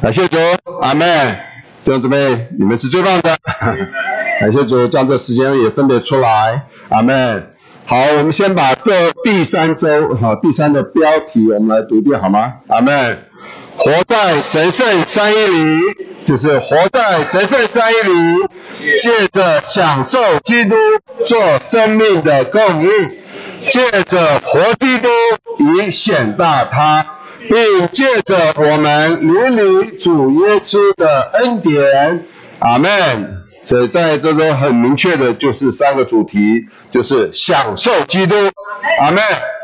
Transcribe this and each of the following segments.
感谢主，阿门。弟兄姊妹，你们是最棒的。感谢主，将这时间也分别出来，阿门。好，我们先把这第三周好第三的标题，我们来读一遍好吗？阿门。活在神圣三一里，就是活在神圣三一里，借着享受基督做生命的供应，借着活基督以显大他，并借着我们邻里主耶稣的恩典，阿门。所以在这中很明确的就是三个主题，就是享受基督，阿门；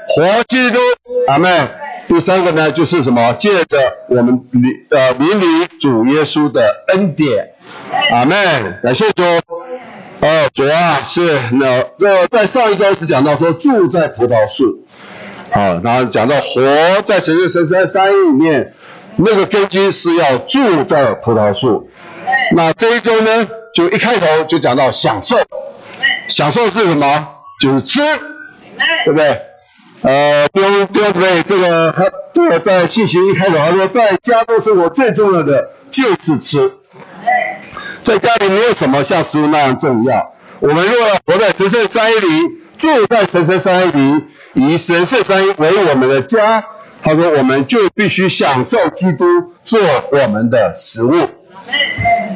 活基督，阿门。第三个呢，就是什么？借着我们邻呃邻里主耶稣的恩典，阿门。感谢主。哦，主啊，是那这在上一周只讲到说住在葡萄树，啊，然后讲到活在神圣神圣三一里面，那个根基是要住在葡萄树。那这一周呢，就一开头就讲到享受，享受是什么？就是吃，对不对？呃，不用不用准备，这个他这个在信息一开头他说，在家中生活最重要的就是吃。在家里没有什么像食物那样重要。我们若要活在神圣三一里，住在神圣三一里，以神圣山为我们的家，他说我们就必须享受基督做我们的食物。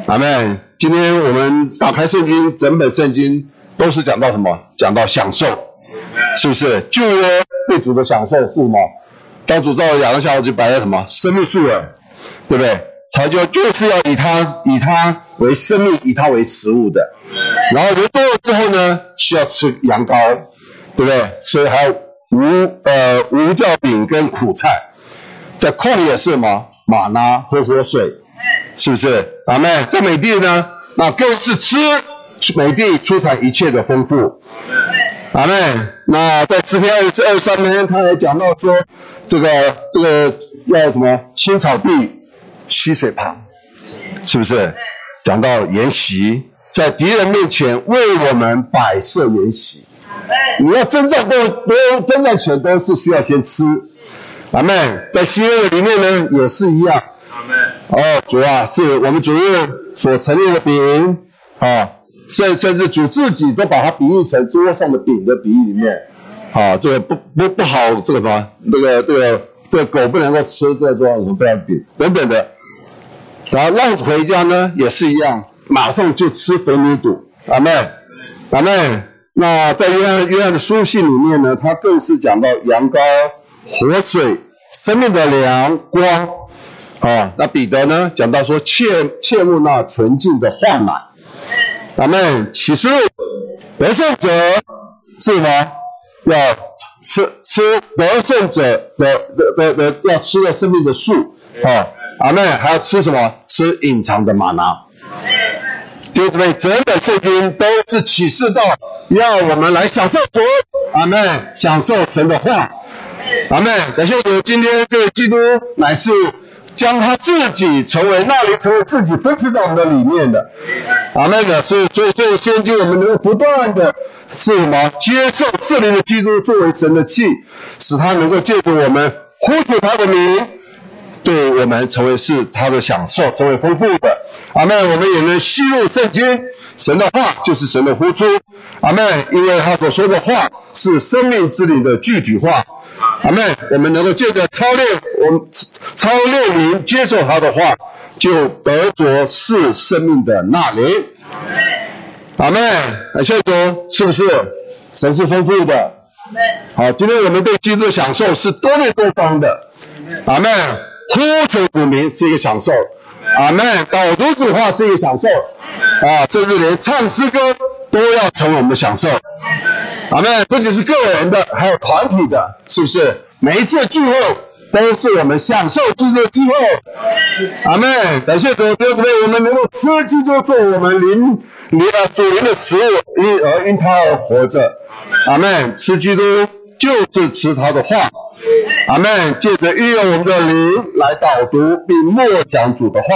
阿妹。今天我们打开圣经，整本圣经都是讲到什么？讲到享受，是不是？旧约。对主的享受是什么？当主造了亚当夏娃就摆在什么生命树了，对不对？才就就是要以它以它为生命，以它为食物的。然后人多了之后呢，需要吃羊羔，对不对？吃还有无呃无酵饼跟苦菜，在旷野是什么？吗哪和活水，是不是？阿们，在美地呢，那更是吃美地出产一切的丰富。阿们，那在诗篇二十二三篇，他还讲到说，这个这个要什么青草地、溪水旁，是不是？讲到筵席，在敌人面前为我们摆设筵席。你要征战都都征战前都是需要先吃。阿妹，在新约里面呢也是一样。阿妹。哦，主啊，是我们主耶所陈列的饼啊。甚甚至主自己都把它比喻成桌上的饼的比喻里面，啊，这个不不不好，这个什么，这个这个这个狗不能够吃这桌上什么这样饼等等的。然后浪子回家呢也是一样，马上就吃肥牛肚，阿妹，阿们。那在约翰约翰的书信里面呢，他更是讲到羊羔、活水、生命的粮、光，啊，那彼得呢讲到说切切勿那纯净的话奶。咱们启示录得胜者是什么？要吃吃得胜者的的的的要吃的生命的树啊！阿们还要吃什么？吃隐藏的吗哪。弟兄姊妹，整本圣经都是启示到要我们来享受主，阿们享受神的话，阿们感谢主。今天这个基督乃是。将他自己成为那里，成为自己分赐到我们的里面的，啊，那个是所以，所以现今我们能够不断的是什么？接受圣灵的基督作为神的器，使他能够借着我们呼求他的名，对我们成为是他的享受，成为丰富的。阿妹，我们也能吸入圣经，神的话就是神的呼出。阿妹，因为他所说的话是生命之灵的具体化。阿妹，我们能够借着操练，我们操练灵接受他的话，就得着是生命的那灵。阿妹，感谢主，是不是？神是丰富的。好，今天我们对基督的享受是多面多方的。阿们，呼求子民是一个享受。阿们，导读子话是一个享受。啊，甚至连唱诗歌都要成为我们的享受。阿们，不仅是个人的，还有团体的，是不是？每一次聚会都是我们享受基督的机会。阿们，感谢主，弟兄姊妹，我们能够吃基督做我们灵灵啊主灵的食物，因而因他而活着。阿们，吃基督就是吃他的话。阿门，借着运用我们的灵来导读并默讲主的话。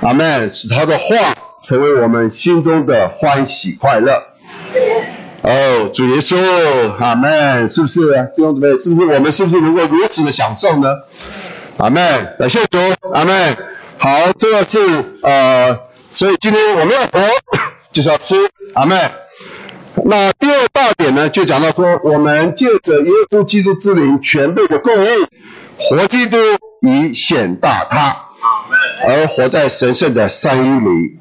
阿门，使他的话成为我们心中的欢喜快乐。哦，主耶稣，阿门，是不是弟兄姊妹？是不是我们是不是能够如此的享受呢？阿门，感谢主，阿门。好，这个是呃，所以今天我们要活，就是要吃，阿门。那第二大点呢，就讲到说，我们借着耶稣基督之灵全备的供应，活基督以显大他，而活在神圣的三一里。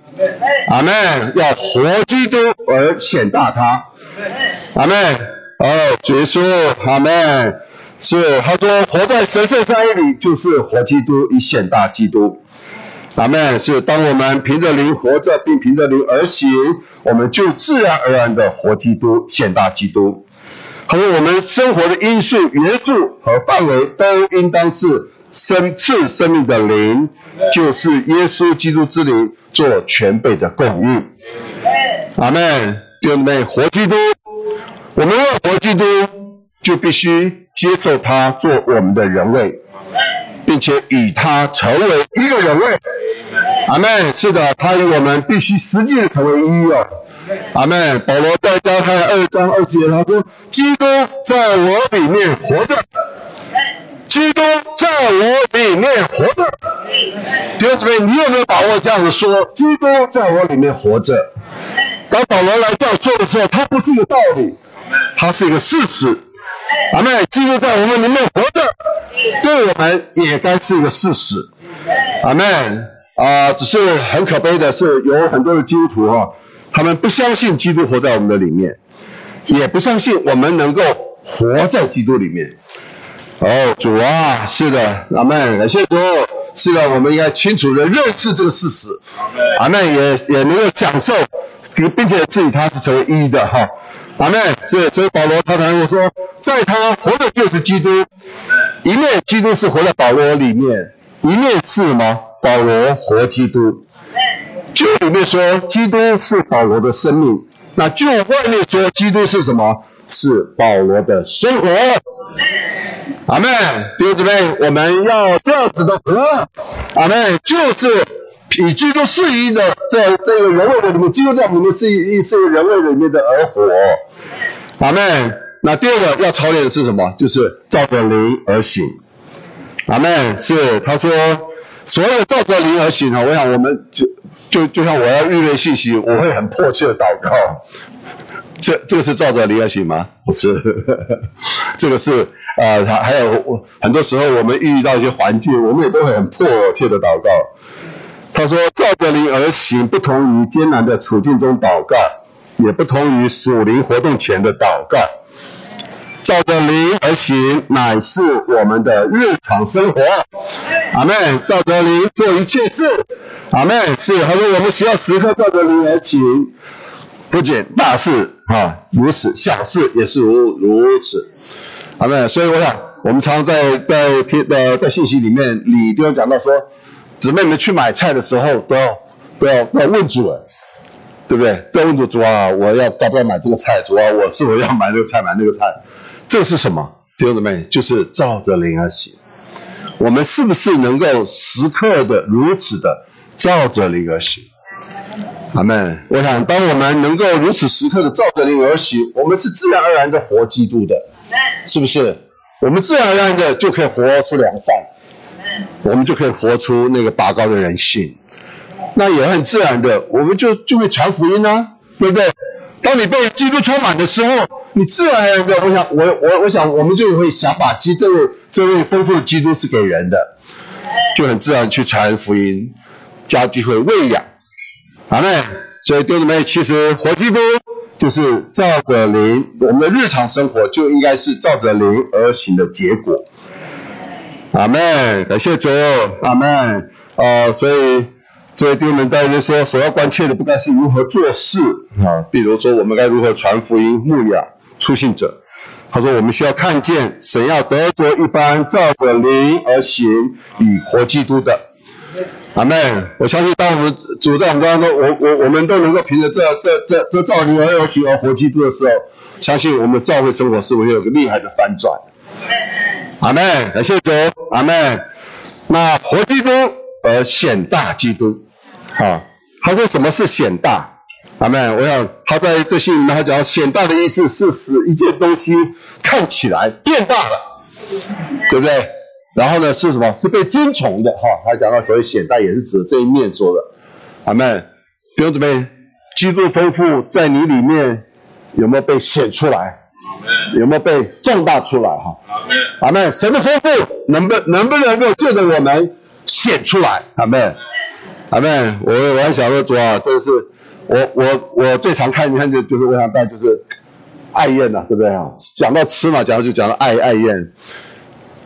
阿门，要活基督而显大他。阿门，哦，结束。阿门，是他说活在神圣三一里，就是活基督以显大基督。阿门，是当我们凭着灵活着，并凭着灵而行，我们就自然而然的活基督显大基督。和我们生活的因素、元素和范围都应当是生赐生命的灵，就是耶稣基督之灵做全备的供应。阿门，弟兄们，活基督，我们要活基督，就必须接受他做我们的人位。并且与他成为一个人位，阿妹。是的，他与我们必须实际的成为一哦，阿妹。保罗在加太二章二节他说：“基督在我里面活着，基督在我里面活着。”弟兄姊妹，你有没有把握这样子说？基督在我里面活着。当保罗来这样说的时候，他不是一个道理，他是一个事实。阿妹，基督在我们里面活着，对我们也该是一个事实。阿妹啊、呃，只是很可悲的是，有很多的基督徒哈、哦，他们不相信基督活在我们的里面，也不相信我们能够活在基督里面。哦，主啊，是的，阿门，感谢主，是的，我们应该清楚的认识这个事实。阿门，也也能够享受，并且自己他是成为一的哈。阿门，是，所以保罗他常常说，在他活的就是基督，一面基督是活在保罗里面，一面是什么？保罗活基督。就里面说基督是保罗的生命，那就外面说基督是什么？是保罗的生活。阿门，弟兄姊妹，我们要这样子的活。阿门，就是。以基督是一的，在这个人类的里面，基督在我们里面是一是人类里面的而活。阿门。那第二个要操练的是什么？就是照着灵而行。阿门。是他说，所有照着灵而行啊！我想我们就就就像我要预备信息，我会很迫切的祷告。这这个是照着灵而行吗？不是，这个是呃，还还有很多时候我们遇到一些环境，我们也都会很迫切的祷告。他说：“照着灵而行，不同于艰难的处境中祷告，也不同于属灵活动前的祷告。照着灵而行，乃是我们的日常生活。阿门。照着灵做一切事。阿门。是，他说我们需要时刻照着灵而行，不仅大事啊如此，小事也是如如此。阿门。所以我想，我们常常在在听呃在信息里面，里都有讲到说。”姊妹们去买菜的时候，都要都要都要问主，对不对？都要问主主啊，我要要不要买这个菜？主啊，我是否要买这个菜，买那个菜？这是什么？弟兄姊妹，就是照着灵而行。我们是不是能够时刻的如此的照着灵而行？阿门。我想，当我们能够如此时刻的照着灵而行，我们是自然而然的活基督的，是不是？我们自然而然的就可以活出良善。我们就可以活出那个拔高的人性，那也很自然的，我们就就会传福音啊，对不对？当你被基督充满的时候，你自然而然的，我想，我我我想，我们就会想把基这位这位丰富的基督是给人的，就很自然去传福音，家聚会喂养，好嘞。所以弟兄们，其实活基督就是照着灵，我们的日常生活就应该是照着灵而行的结果。阿门，感谢主，阿门。啊，所以这位弟兄们在这说，首要关切的不该是如何做事啊，比如说我们该如何传福音、牧养初信者。他说，我们需要看见神要得着一般照着灵而行以活基督的。阿妹。我相信，当我们主在我们当中，我我我们都能够凭着这这这这照灵而行而活基督的时候，相信我们的教会生活是不是有个厉害的翻转？阿妹，感谢主，阿妹。那活基督而显大基督，啊，他说什么是显大？阿妹。我想他在这信里面他讲显大的意思是使一件东西看起来变大了，对不对？然后呢是什么？是被尊崇的哈。他讲到所谓显大，也是指这一面说的。阿妹。弟兄姊妹，基督丰富在你里面有没有被显出来？有没有被壮大出来？哈。阿妹。神的丰富能不能不能够借着我们显出来？阿门。阿妹。我我还想说主啊，这是我我我最常看，你看就就是我想带就是爱宴呐，对不对啊？讲到吃嘛，讲到就讲到爱爱宴。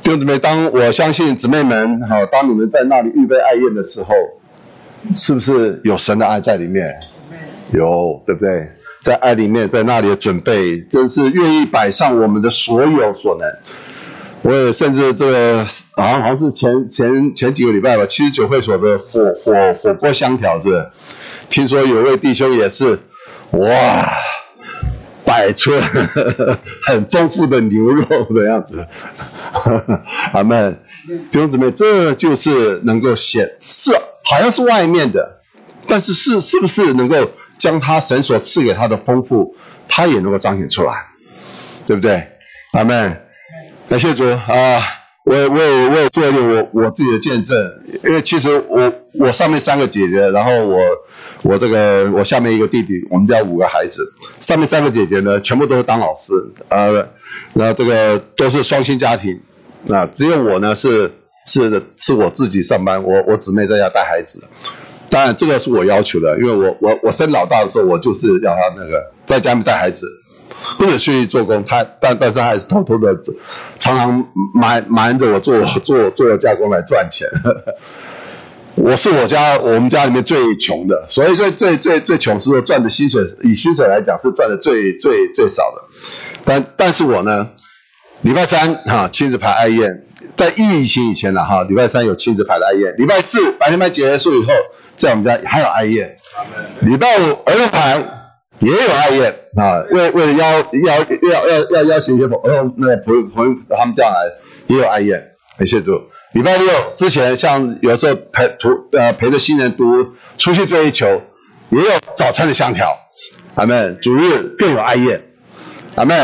弟兄姊妹，当我相信姊妹们，好，当你们在那里预备爱宴的时候，是不是有神的爱在里面？有，对不对？在爱里面，在那里的准备，真是愿意摆上我们的所有所能。我也甚至这个，好像好像是前前前几个礼拜吧，七十九会所的火火火锅香条，是？听说有位弟兄也是，哇！摆出很丰富的牛肉的样子，阿门，弟兄姊妹，这就是能够显示好像是外面的，但是是是不是能够将他神所赐给他的丰富，他也能够彰显出来，对不对？阿门，感谢主啊！我我也我也做一点我我自己的见证，因为其实我我上面三个姐姐，然后我。我这个，我下面一个弟弟，我们家五个孩子，上面三个姐姐呢，全部都是当老师，呃，那这个都是双薪家庭，啊，只有我呢是是是我自己上班，我我姊妹在家带孩子，当然这个是我要求的，因为我我我生老大的时候，我就是要他那个在家里面带孩子，不能去做工，他但但是他还是偷偷的，常常瞒瞒着我做 做做加工来赚钱。我是我家我们家里面最穷的，所以最最最最穷时候赚的薪水，以薪水来讲是赚的最最最少的。但但是我呢，礼拜三哈亲子排爱宴，在疫情以前呢哈，礼拜三有亲子排的爱宴，礼拜四白天班结束以后，在我们家还有爱宴，礼拜五儿童排也有爱宴啊，为为了邀邀要要要邀请一些朋友那个朋友朋友他们这样来也有爱宴，感谢主。礼拜六之前，像有时候陪图呃陪着新人读出去追求，也有早餐的香条，阿妹。主日更有爱宴，阿妹。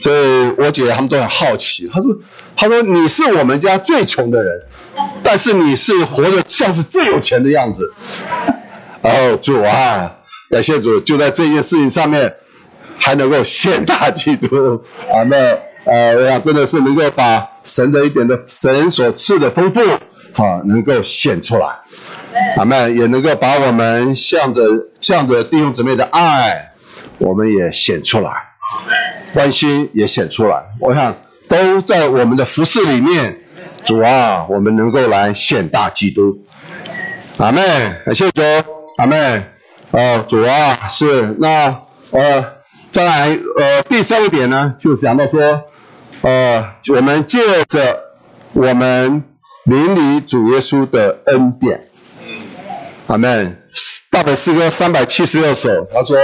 所以我姐姐他们都很好奇，他说：“他说你是我们家最穷的人，但是你是活得像是最有钱的样子。”然后主啊，感谢主，就在这件事情上面还能够显大基督，阿门。呃，我想真的是能够把。神的一点的神所赐的丰富，哈，能够显出来，阿门，也能够把我们向着向着弟兄姊妹的爱，我们也显出来，关心也显出来。我想都在我们的服饰里面，主啊，我们能够来显大基督，阿门，感谢主，阿门。哦，主啊，是那呃，再来呃，第三个点呢，就讲到说。呃，我们借着我们邻里主耶稣的恩典，阿门。大本诗歌三百七十六首，他说：“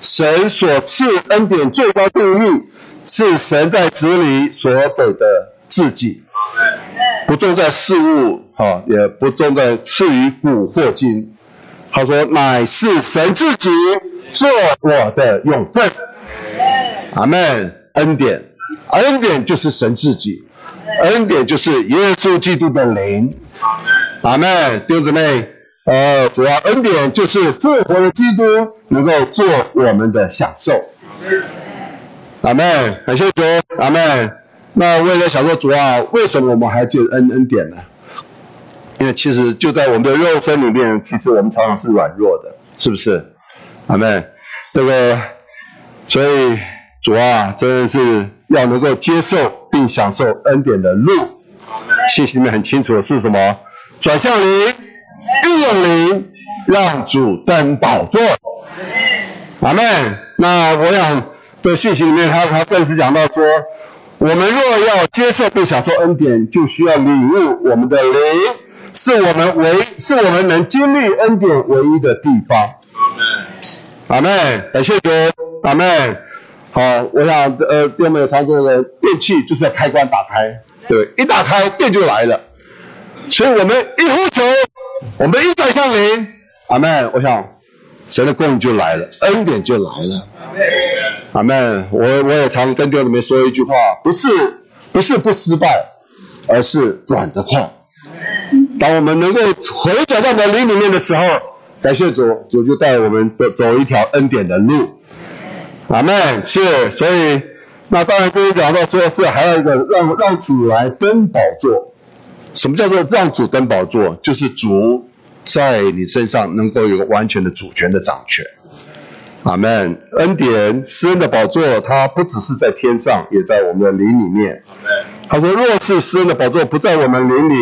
神所赐恩典最高定义，是神在子里所给的自己，不重在事物，哈，也不重在赐予古或今。他说，乃是神自己做我的永分，阿门。恩典。”恩典就是神自己，恩典就是耶稣基督的灵。阿门，弟兄姊妹，呃，主要恩典就是复活的基督能够做我们的享受。阿门，感谢主，阿门。那为了享受主要，为什么我们还就恩恩典呢？因为其实就在我们的肉身里面，其实我们常常是软弱的，是不是？阿妹。这个，所以主啊，真的是。要能够接受并享受恩典的路，信息里面很清楚的是什么？转向灵，运用灵，让主登宝座。阿妹。那我想的信息里面，他他更是讲到说，我们若要接受并享受恩典，就需要领悟我们的灵，是我们唯是我们能经历恩典唯一的地方。阿门。阿门。感谢主。阿门。好，我想，呃，有没有常说的电器就是要开关打开，对，一打开电就来了。所以我们一呼求，我们一转向灵，阿门。我想，神的供应就来了，恩典就来了。阿门。我我也常跟弟兄们说一句话，不是不是不失败，而是转得快。当我们能够回转到的灵里面的时候，感谢主，主就带我们走走一条恩典的路。阿门。是，所以那当然这里讲到说是还有一个让让主来登宝座。什么叫做让主登宝座？就是主在你身上能够有完全的主权的掌权。阿门。恩典施恩的宝座，它不只是在天上，也在我们的灵里面。他说：“若是施恩的宝座不在我们灵里，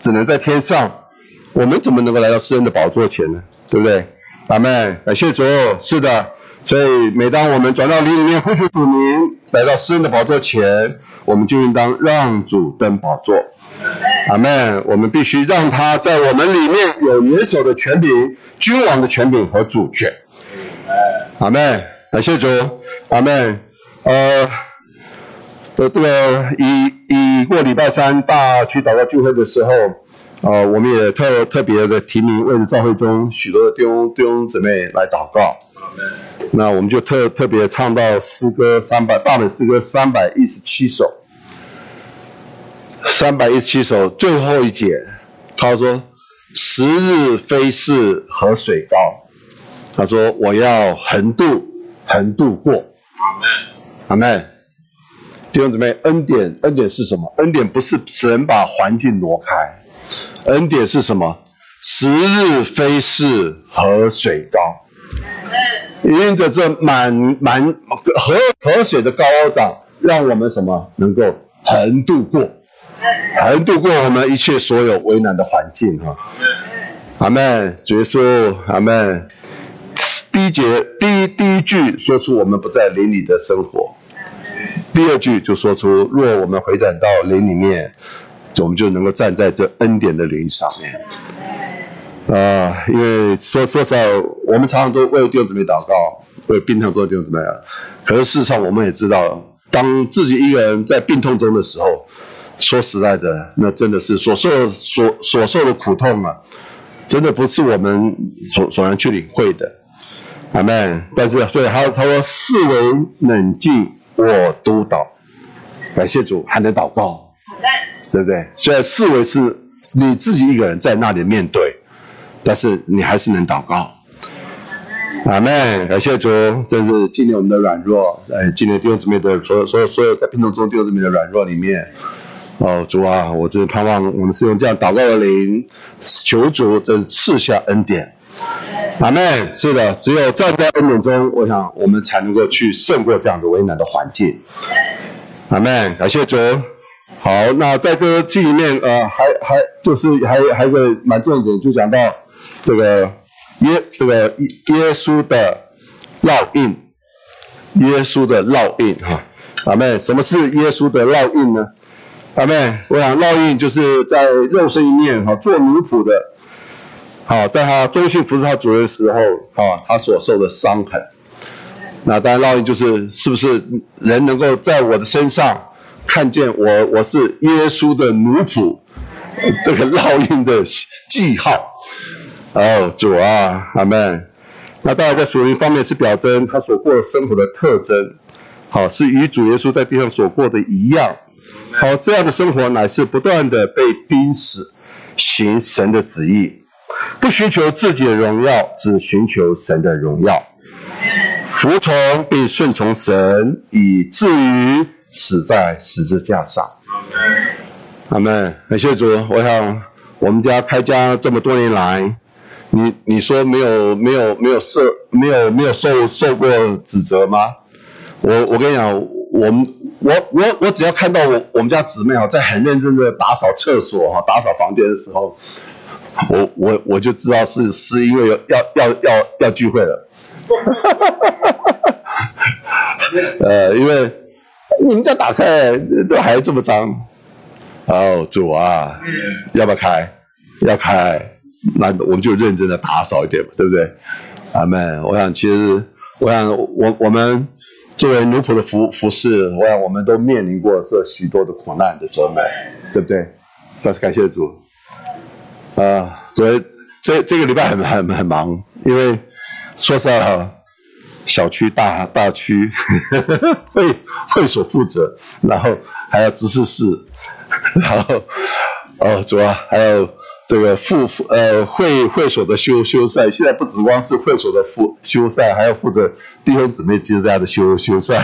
只能在天上，我们怎么能够来到诗恩的宝座前呢？对不对？”阿门。感谢主。是的，所以每当我们转到灵里面呼求主名，来到诗恩的宝座前，我们就应当让主登宝座。阿门。我们必须让他在我们里面有元首的权柄、君王的权柄和主权。阿门。感谢主。阿门。呃。呃，这个以以过礼拜三大区祷告聚会的时候，呃，我们也特特别的提名为了教会中许多的弟兄弟兄姊妹来祷告。那我们就特特别唱到诗歌三百大本诗歌三百一十七首，三百一十七首最后一节，他说：“时日非是河水高。”他说：“我要横渡，横渡过。”阿门，阿门。弟兄姊妹，恩典，恩典是什么？恩典不是只能把环境挪开，恩典是什么？时日非是河水高，因着这满满河河水的高涨，让我们什么能够横渡过，横渡过我们一切所有为难的环境哈。阿门，主耶稣，阿门。第一节第一第一句说出我们不在灵里的生活。第二句就说出：若我们回转到灵里面，我们就能够站在这恩典的灵上面。啊、因为说说实在，我们常常都为弟兄姊妹祷告，为病痛中的弟兄姊妹啊。可是事实上，我们也知道，当自己一个人在病痛中的时候，说实在的，那真的是所受所所受的苦痛啊，真的不是我们所所能去领会的。阿门。但是，所以他他说，视为冷静。我督导，感谢主，还能祷告，对不对？虽然视为是你自己一个人在那里面对，但是你还是能祷告。阿门，感谢主，真是纪念我们的软弱，哎，纪念弟兄姊妹的所有所有所有在病痛中弟兄姊妹的软弱里面。哦，主啊，我真盼望我们是用这样祷告的灵，求主真赐下恩典。阿门，是的，只有站在恩典中，我想我们才能够去胜过这样的危难的环境。阿门，感谢主。好，那在这个记里面，呃，还还就是还还有个蛮重点，就讲到这个耶这个耶稣的烙印，耶稣的烙印哈。阿门，什么是耶稣的烙印呢？阿门，我想烙印就是在肉身里面哈做奴仆的。好，在他忠心服侍他主人的时候，啊，他所受的伤痕。那当然，烙印就是是不是人能够在我的身上看见我，我是耶稣的奴仆，这个烙印的记号。哦，主啊，阿门。那当然，在属灵方面是表征他所过的生活的特征。好，是与主耶稣在地上所过的一样。好，这样的生活乃是不断的被逼死，行神的旨意。不寻求自己的荣耀，只寻求神的荣耀，服从并顺从神，以至于死在十字架上。阿门。感谢主。我想我们家开家这么多年来，你你说没有没有没有受没有没有受受过指责吗？我我跟你讲，我们我我我只要看到我我们家姊妹啊，在很认真的打扫厕所哈，打扫房间的时候。我我我就知道是是因为要要要要聚会了，呃，因为你们家打开都还这么脏，哦，主啊，要不要开？要开，那我们就认真的打扫一点嘛，对不对？阿门。我想其实，我想我我们作为奴仆的服服侍，我想我们都面临过这许多的苦难的折磨，对不对？但是感谢主。啊，所以这这个礼拜很很很忙，因为说实在哈，小区大大区，呵 呵会会所负责，然后还要执事室，然后哦，主啊，还有这个副呃会会所的修修缮，现在不只光是会所的副修缮，还要负责弟兄姊妹之家的修 修缮，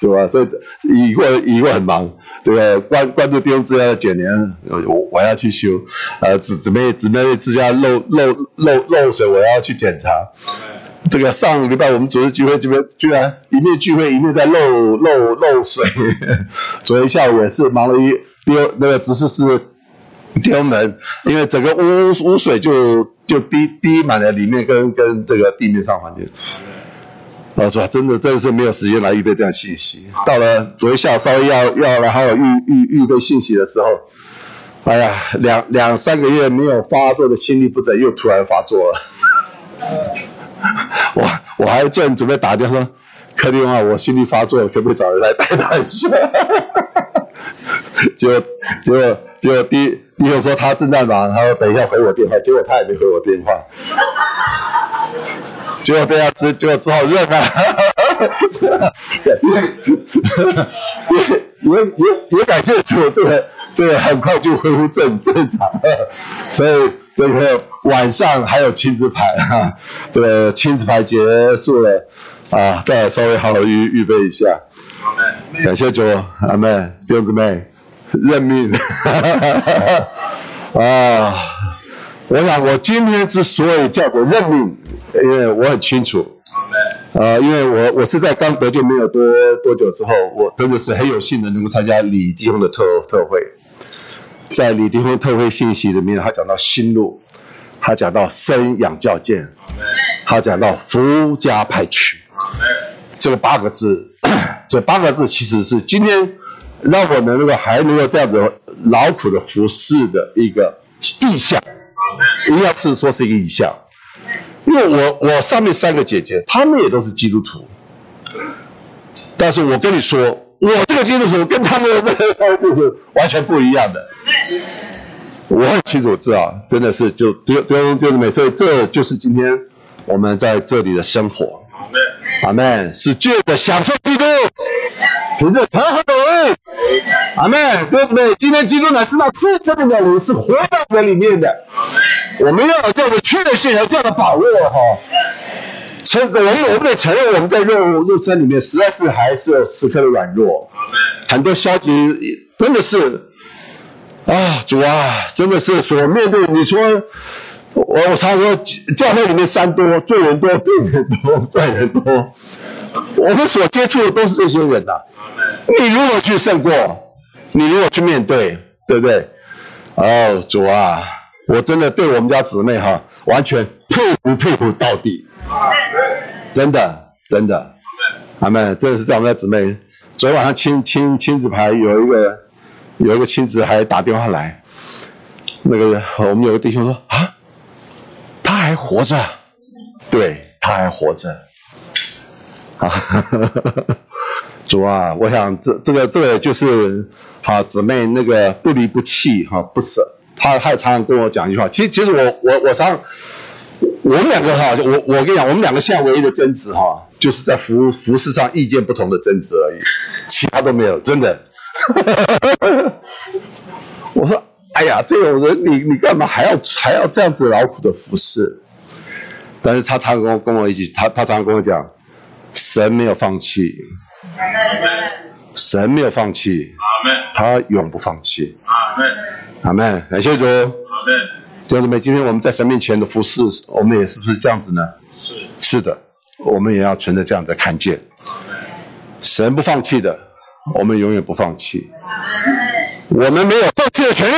是吧？所以一个一个很忙，这个？关关注弟兄之家的卷帘，我我要去修，呃，姊姊妹姊妹之家漏漏漏漏水，我要去检查。这个上个礼拜我们组织聚会这边居然一面聚会一面在漏漏漏水，昨天下午也是忙了一丢那个执事是丢门，因为整个污污水就就滴滴满了里面跟跟这个地面上环境。我说真的真的是没有时间来预备这样信息。到了昨天下稍微要要来好好预预预备信息的时候，哎呀，两两三个月没有发作的心律不整又突然发作了。我我还正准备打电话说，柯弟兄啊，我心律发作，可不可以找人来带他一下？结果结果结果弟弟兄说他正在忙，他说等一下回我电话，结果他也没回我电话。结果这样只，结果只好认了。也也也也感谢主，这个这个很快就恢复正正常了，所以。这个晚上还有亲子牌哈，这个亲子牌结束了啊，再稍微好好预预备一下。感谢主，阿妹，弟兄姊妹，认命。啊，我想我今天之所以叫做认命，因为我很清楚，啊，因为我我是在刚得救没有多多久之后，我真的是很有幸的能够参加李弟兄的特特会。在李弟兄特会信息里面，他讲到心路，他讲到生养教见，他讲到福家派区，这个八个字，这八个字其实是今天让我们能够还能够这样子劳苦的服侍的一个意象，应该是说是一个意象，因为我我上面三个姐姐，她们也都是基督徒，但是我跟你说。我这个基督徒跟他们的这个就是完全不一样的。我很清楚知道，真的是就就就就是每次，这就是今天我们在这里的生活。阿门。是借着享受基督，凭着疼和爱。阿妹，对不对？今天基督乃是那赐生命的灵，是活在我里面的。我们要有这样的确信，和这样的把握哈。承，我们我们得承认，我们在肉肉身里面实在是还是有时刻的软弱，很多消极，真的是啊，主啊，真的是所面对。你说我我常说，教会里面山多，罪人多，病人多，怪人多，我们所接触的都是这些人呐、啊。你如何去胜过？你如何去面对？对不对？哦，主啊，我真的对我们家姊妹哈，完全佩服佩服到底。真的，真的，阿门！真的是在我们家姊妹。昨天晚上亲亲亲子牌有一个有一个亲子还打电话来，那个我们有个弟兄说啊，他还活着，对，他还活着。啊，主啊，我想这这个这个就是好姊妹那个不离不弃哈，不舍。他他常常跟我讲一句话，其实其实我我我常。我们两个哈，我我跟你讲，我们两个现在唯一的争执哈，就是在服服饰上意见不同的争执而已，其他都没有，真的。我说，哎呀，这种人你你干嘛还要还要这样子劳苦的服事？但是他常跟我跟我一起，他他常跟我讲，神没有放弃，神没有放弃，他永不放弃。阿门，阿门，感谢主。阿门。弟兄姊妹，今天我们在神面前的服侍，我们也是不是这样子呢？是是的，我们也要存着这样子看见，神不放弃的，我们永远不放弃。我们没有放弃的权利。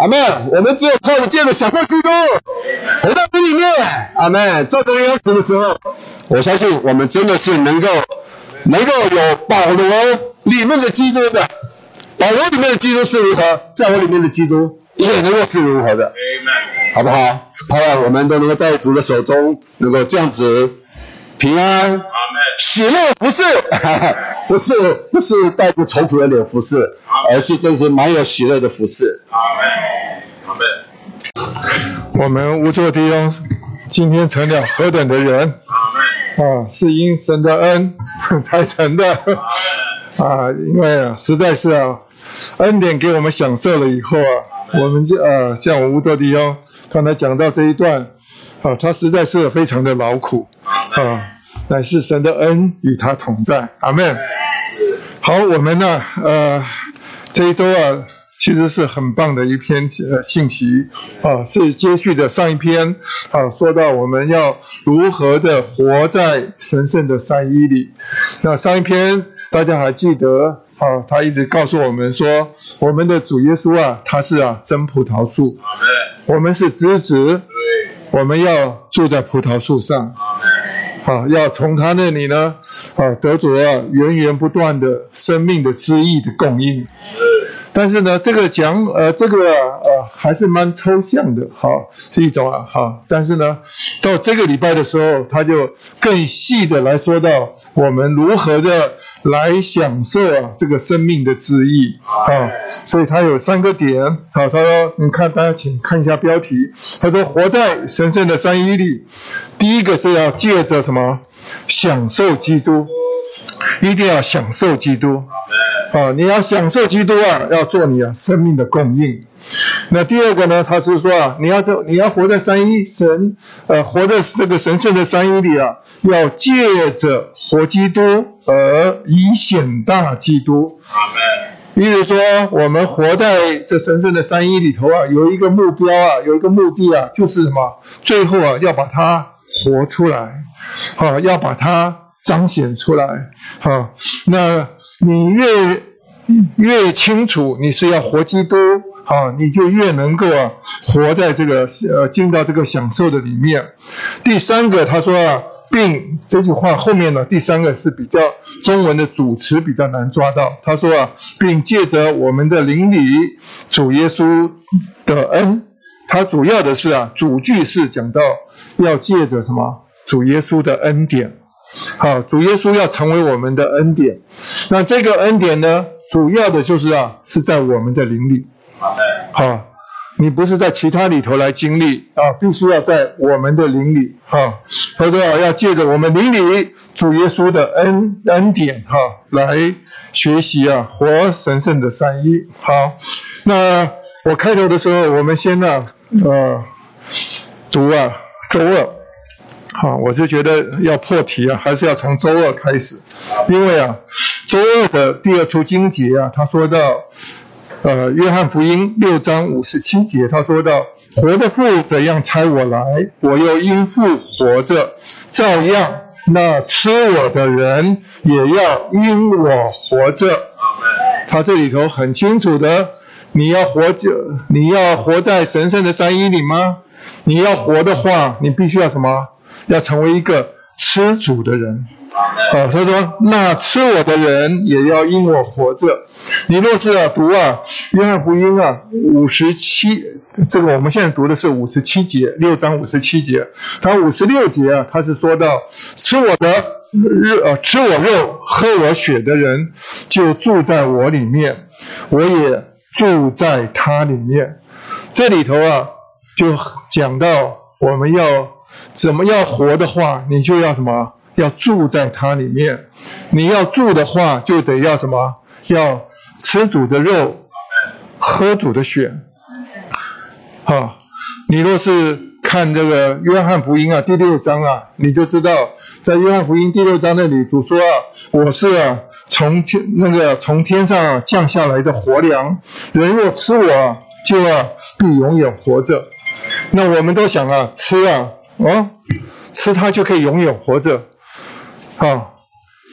阿门。我们只有靠着这个享受基督，回到主里面。阿门。照这个样子的时候，我相信我们真的是能够能够有保罗里面的基督的。保罗里面的基督是如何，在我里面的基督。也能够是如何的，好不好？盼望我们都能够在主的手中，能够这样子平安、喜乐，不是，不是，不是带着愁苦的脸服侍，而是真是蛮有喜乐的服侍。我们无座弟兄今天成了何等的人啊！是因神的恩 才成的。啊，因为啊，实在是啊，恩典给我们享受了以后啊，我们就啊，像我无座弟兄刚才讲到这一段，啊，他实在是非常的劳苦，啊，乃是神的恩与他同在，阿门。好，我们呢，呃，这一周啊。其实是很棒的一篇呃信息啊，是接续的上一篇啊，说到我们要如何的活在神圣的三一里。那上一篇大家还记得啊？他一直告诉我们说，我们的主耶稣啊，他是啊真葡萄树，我们是枝子，我们要住在葡萄树上，啊，要从他那里呢啊得着啊源源不断的生命的汁液的供应。但是呢，这个讲呃，这个呃还是蛮抽象的，哈，是一种啊，哈。但是呢，到这个礼拜的时候，他就更细的来说到我们如何的来享受啊这个生命的旨意啊。所以他有三个点，好，他说，你看大家请看一下标题，他说活在神圣的三一里，第一个是要借着什么享受基督，一定要享受基督。啊，你要享受基督啊，要做你啊生命的供应。那第二个呢，他是说啊，你要做，你要活在三一神，呃，活在这个神圣的三一里啊，要借着活基督而以显大基督。阿门。意思说，我们活在这神圣的三一里头啊，有一个目标啊，有一个目的啊，就是什么？最后啊，要把它活出来，啊，要把它。彰显出来，哈，那你越越清楚你是要活基督，好，你就越能够啊活在这个呃进到这个享受的里面。第三个他说啊，并这句话后面呢，第三个是比较中文的主词比较难抓到。他说啊，并借着我们的邻里主耶稣的恩，他主要的是啊主句是讲到要借着什么主耶稣的恩典。好，主耶稣要成为我们的恩典。那这个恩典呢，主要的就是啊，是在我们的灵里。好，你不是在其他里头来经历啊，必须要在我们的灵里。哈，他说要借着我们灵里主耶稣的恩恩典，哈，来学习啊，活神圣的三一。好，那我开头的时候，我们先呢，啊，呃，读啊，周二。好，我就觉得要破题啊，还是要从周二开始，因为啊，周二的第二处经节啊，他说到，呃，约翰福音六章五十七节，他说到，活的父怎样差我来，我又因父活着，照样那吃我的人也要因我活着。他这里头很清楚的，你要活着，你要活在神圣的三一里吗？你要活的话，你必须要什么？要成为一个吃主的人，啊，他说：“那吃我的人也要因我活着。”你若是啊读啊《约翰福音》啊五十七，这个我们现在读的是五十七节，六章五十七节。他五十六节啊，他是说到：“吃我的肉，呃，吃我肉、喝我血的人，就住在我里面，我也住在他里面。”这里头啊，就讲到我们要。怎么要活的话，你就要什么？要住在它里面。你要住的话，就得要什么？要吃主的肉，喝主的血。好，你若是看这个约翰福音啊，第六章啊，你就知道，在约翰福音第六章那里，主说啊，我是啊，从天那个从天上降下来的活粮，人若吃我，就要必永远活着。那我们都想啊，吃啊。哦，吃它就可以永远活着，啊、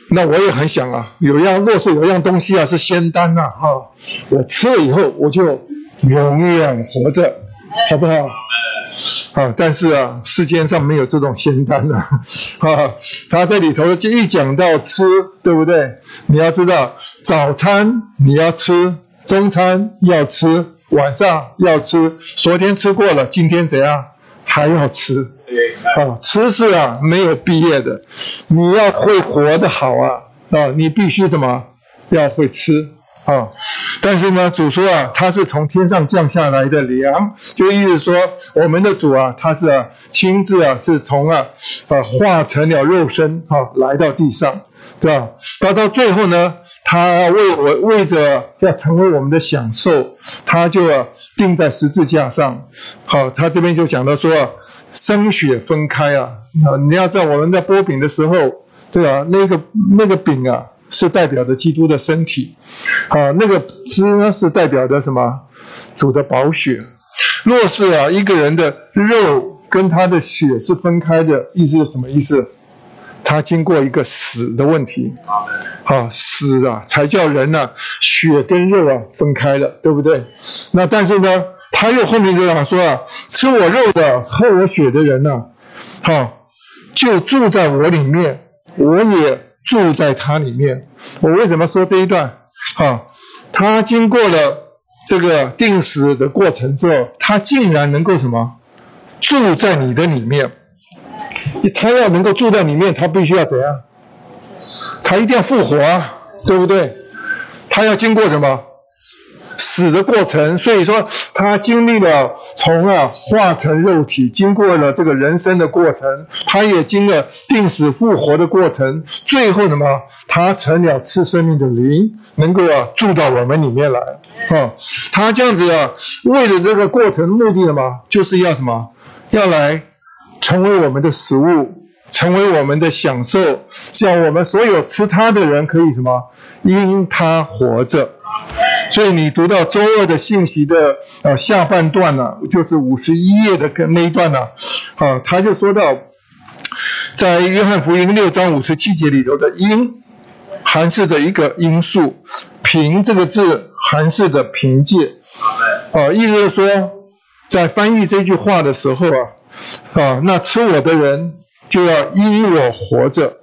那我也很想啊，有样若是有样东西啊是仙丹呐，哈、我吃了以后我就永远活着，好不好？啊、但是啊，世间上没有这种仙丹的，哈、哦，他这里头就一讲到吃，对不对？你要知道，早餐你要吃，中餐要吃，晚上要吃，昨天吃过了，今天怎样？还要吃。啊，吃是啊，没有毕业的。你要会活得好啊，啊，你必须怎么？要会吃啊。但是呢，主说啊，他是从天上降下来的粮，就意思说，我们的主啊，他是啊，亲自啊，是从啊，啊，化成了肉身啊，来到地上，对吧？到到最后呢，他为我为着要成为我们的享受，他就要钉在十字架上。好，他这边就讲到说啊，生血分开啊，啊，你要知道我们在剥饼的时候，对啊，那个那个饼啊是代表着基督的身体，啊，那个汁呢是代表着什么？主的宝血。若是啊一个人的肉跟他的血是分开的，意思是什么意思？他经过一个死的问题，好死啊，才叫人呢、血跟肉啊分开了，对不对？那但是呢，他又后面就讲说啊，吃我肉的、喝我血的人呢、啊，好就住在我里面，我也住在他里面。我为什么说这一段？哈，他经过了这个定死的过程之后，他竟然能够什么？住在你的里面。他要能够住在里面，他必须要怎样？他一定要复活啊，对不对？他要经过什么死的过程？所以说，他经历了从啊化成肉体，经过了这个人生的过程，他也经了钉死复活的过程，最后什么？他成了赐生命的灵，能够啊住到我们里面来啊。他这样子啊，为了这个过程目的什么？就是要什么？要来。成为我们的食物，成为我们的享受，像我们所有吃它的人可以什么？因它活着。所以你读到周二的信息的呃下半段呢、就是五十一页的跟那一段呢、啊，他就说到，在约翰福音六章五十七节里头的“因”，含示着一个因素，“凭”这个字含示着凭借，啊，意思是说，在翻译这句话的时候啊。啊，那吃我的人就要因我活着。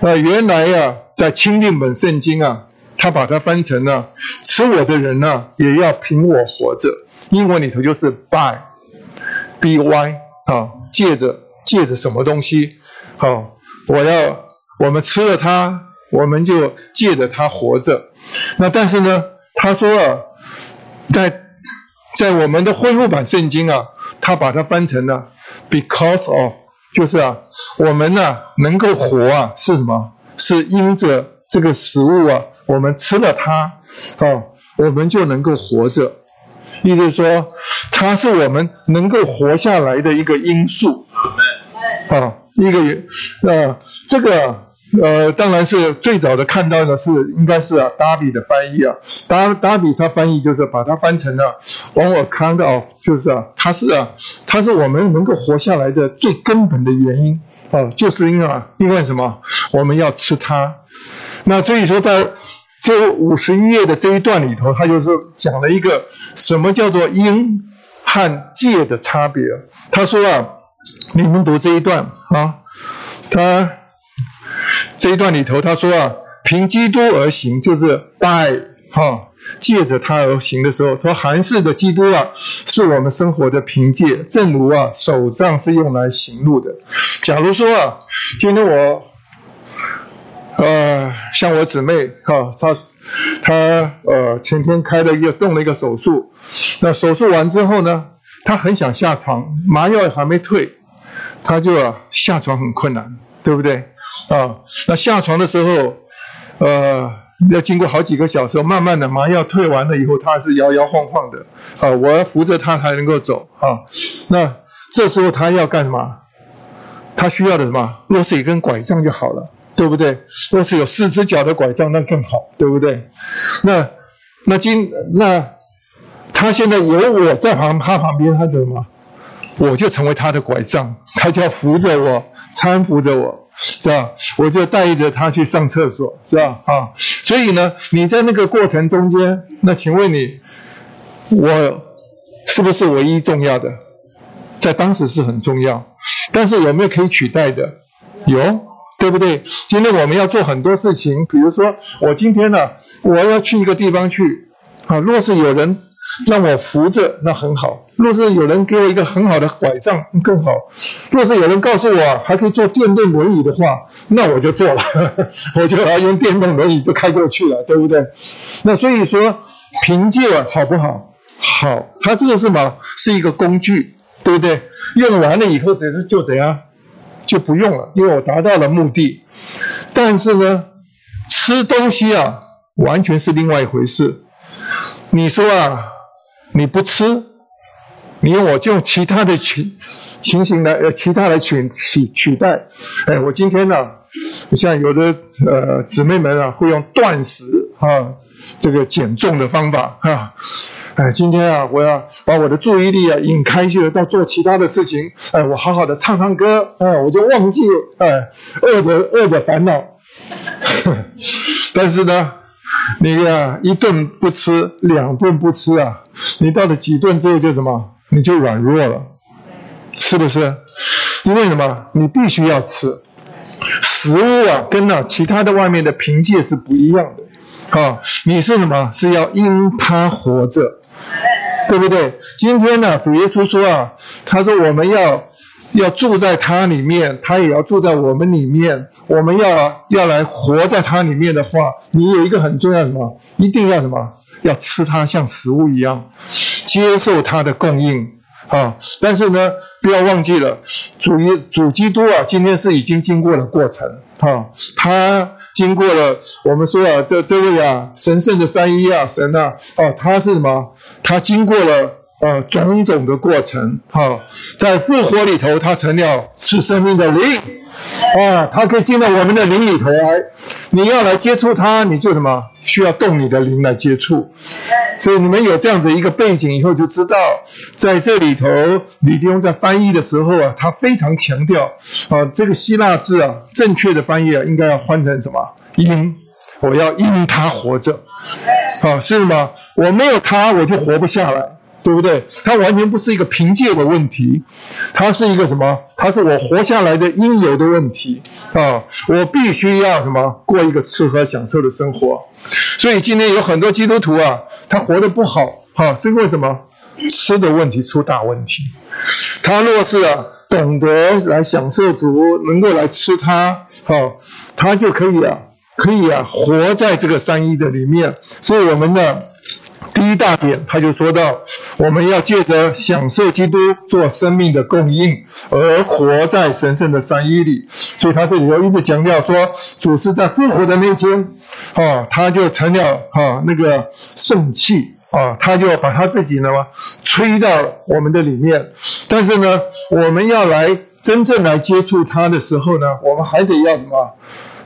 啊，原来呀、在钦定本圣经啊，他把它翻成了吃我的人呢、也要凭我活着。英文里头就是 by，by 啊，借着借着什么东西？好、啊，我要我们吃了它，我们就借着它活着。那但是呢，他说啊，在在我们的恢复版圣经啊，他把它翻成了。Because of，就是啊，我们呢、啊、能够活啊，是什么？是因着这个食物啊，我们吃了它，哦，我们就能够活着。意思是说，它是我们能够活下来的一个因素。啊、哦，一个呃，这个。呃，当然是最早的看到的是，应该是啊，达比的翻译啊，达达比他翻译就是把它翻成了 on account of，就是啊，它是啊，它是我们能够活下来的最根本的原因啊，就是因为啊，因为什么？我们要吃它。那所以说，在这五十一页的这一段里头，他就是讲了一个什么叫做因和借的差别。他说啊，你们读这一段啊，他。这一段里头，他说啊，凭基督而行，就是拜哈，借着他而行的时候，他含示着基督啊，是我们生活的凭借。正如啊，手杖是用来行路的。假如说啊，今天我，呃，像我姊妹哈，她她呃前天开了一个动了一个手术，那手术完之后呢，她很想下床，麻药还没退，她就下床很困难。对不对啊？那下床的时候，呃，要经过好几个小时，慢慢的麻药退完了以后，他还是摇摇晃晃的啊。我要扶着他才能够走啊。那这时候他要干什么？他需要的什么？若是一根拐杖就好了，对不对？若是有四只脚的拐杖，那更好，对不对？那那今那他现在有我在旁他旁边，他怎么？我就成为他的拐杖，他就要扶着我，搀扶着我，是吧？我就带着他去上厕所，是吧？啊，所以呢，你在那个过程中间，那请问你，我是不是唯一重要的？在当时是很重要，但是有没有可以取代的？有，对不对？今天我们要做很多事情，比如说我今天呢，我要去一个地方去，啊，若是有人。让我扶着，那很好。若是有人给我一个很好的拐杖，更好。若是有人告诉我还可以坐电动轮椅的话，那我就坐了，我就要用电动轮椅就开过去了，对不对？那所以说，凭借好不好？好，它这个是什么？是一个工具，对不对？用完了以后，只是就怎样，就不用了，因为我达到了目的。但是呢，吃东西啊，完全是另外一回事。你说啊，你不吃，你我就用其他的情情形来呃，其他来取取取代。哎，我今天呢、像有的呃姊妹们啊，会用断食啊，这个减重的方法啊。哎，今天啊，我要把我的注意力啊引开去了，到做其他的事情。哎，我好好的唱唱歌，哎，我就忘记哎饿的饿的烦恼。但是呢，你呀一顿不吃，两顿不吃啊，你到了几顿之后就什么？你就软弱了，是不是？因为什么？你必须要吃食物啊，跟那其他的外面的凭借是不一样的啊。你是什么？是要因他活着。对不对？今天呢，主耶稣说啊，他说我们要要住在他里面，他也要住在我们里面。我们要要来活在他里面的话，你有一个很重要的什么？一定要什么？要吃它像食物一样，接受它的供应啊。但是呢，不要忘记了，主耶主基督啊，今天是已经经过了过程。啊、他经过了我们说啊，这这位啊，神圣的三一啊，神啊，哦，他是什么？他经过了呃种种的过程，哈、哦，在复活里头，他成了赐生命的灵，啊，他可以进到我们的灵里头来。你要来接触他，你就什么？需要动你的灵来接触。所以你们有这样子一个背景以后，就知道在这里头，李弟兄在翻译的时候啊，他非常强调啊，这个希腊字啊，正确的翻译啊，应该要换成什么？因，我要因他活着，啊，是吗？我没有他，我就活不下来，对不对？他完全不是一个凭借的问题，他是一个什么？他是我活下来的应有的问题啊！我必须要什么？过一个吃喝享受的生活。所以今天有很多基督徒啊，他活得不好，哈，是因为什么？吃的问题出大问题。他若是啊懂得来享受主，能够来吃他，哈，他就可以啊，可以啊，活在这个三一的里面。所以我们呢。第一大点，他就说到，我们要借着享受基督做生命的供应，而活在神圣的三一里。所以他这里头一直强调说，主是在复活的那天，啊，他就成了啊那个圣气啊，他就把他自己呢吹到我们的里面。但是呢，我们要来真正来接触他的时候呢，我们还得要什么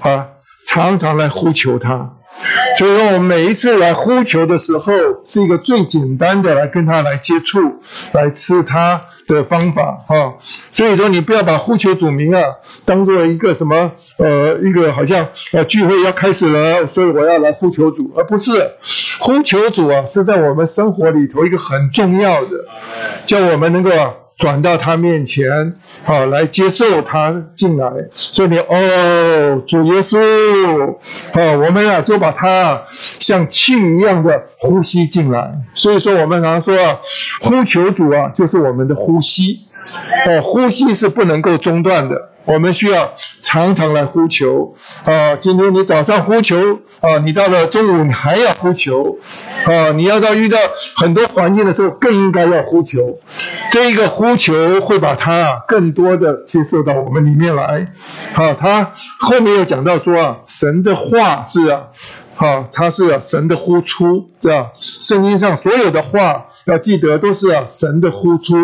啊？常常来呼求他。所以说，我们每一次来呼求的时候，是一个最简单的来跟他来接触、来吃他的方法哈。所以说，你不要把呼求主名啊，当做一个什么呃，一个好像呃聚会要开始了，所以我要来呼求主，而不是呼求主啊，是在我们生活里头一个很重要的，叫我们能够啊。转到他面前，好来接受他进来。所以你哦，主耶稣，好，我们啊就把他像气一样的呼吸进来。所以说，我们常说啊，呼求主啊，就是我们的呼吸，哦，呼吸是不能够中断的。我们需要常常来呼求啊！今天你早上呼求啊，你到了中午你还要呼求啊！你要到遇到很多环境的时候，更应该要呼求。这一个呼求会把它啊更多的接受到我们里面来。好，他后面又讲到说啊，神的话是啊。啊，它是、啊、神的呼出，是吧？圣经上所有的话，要记得都是啊神的呼出，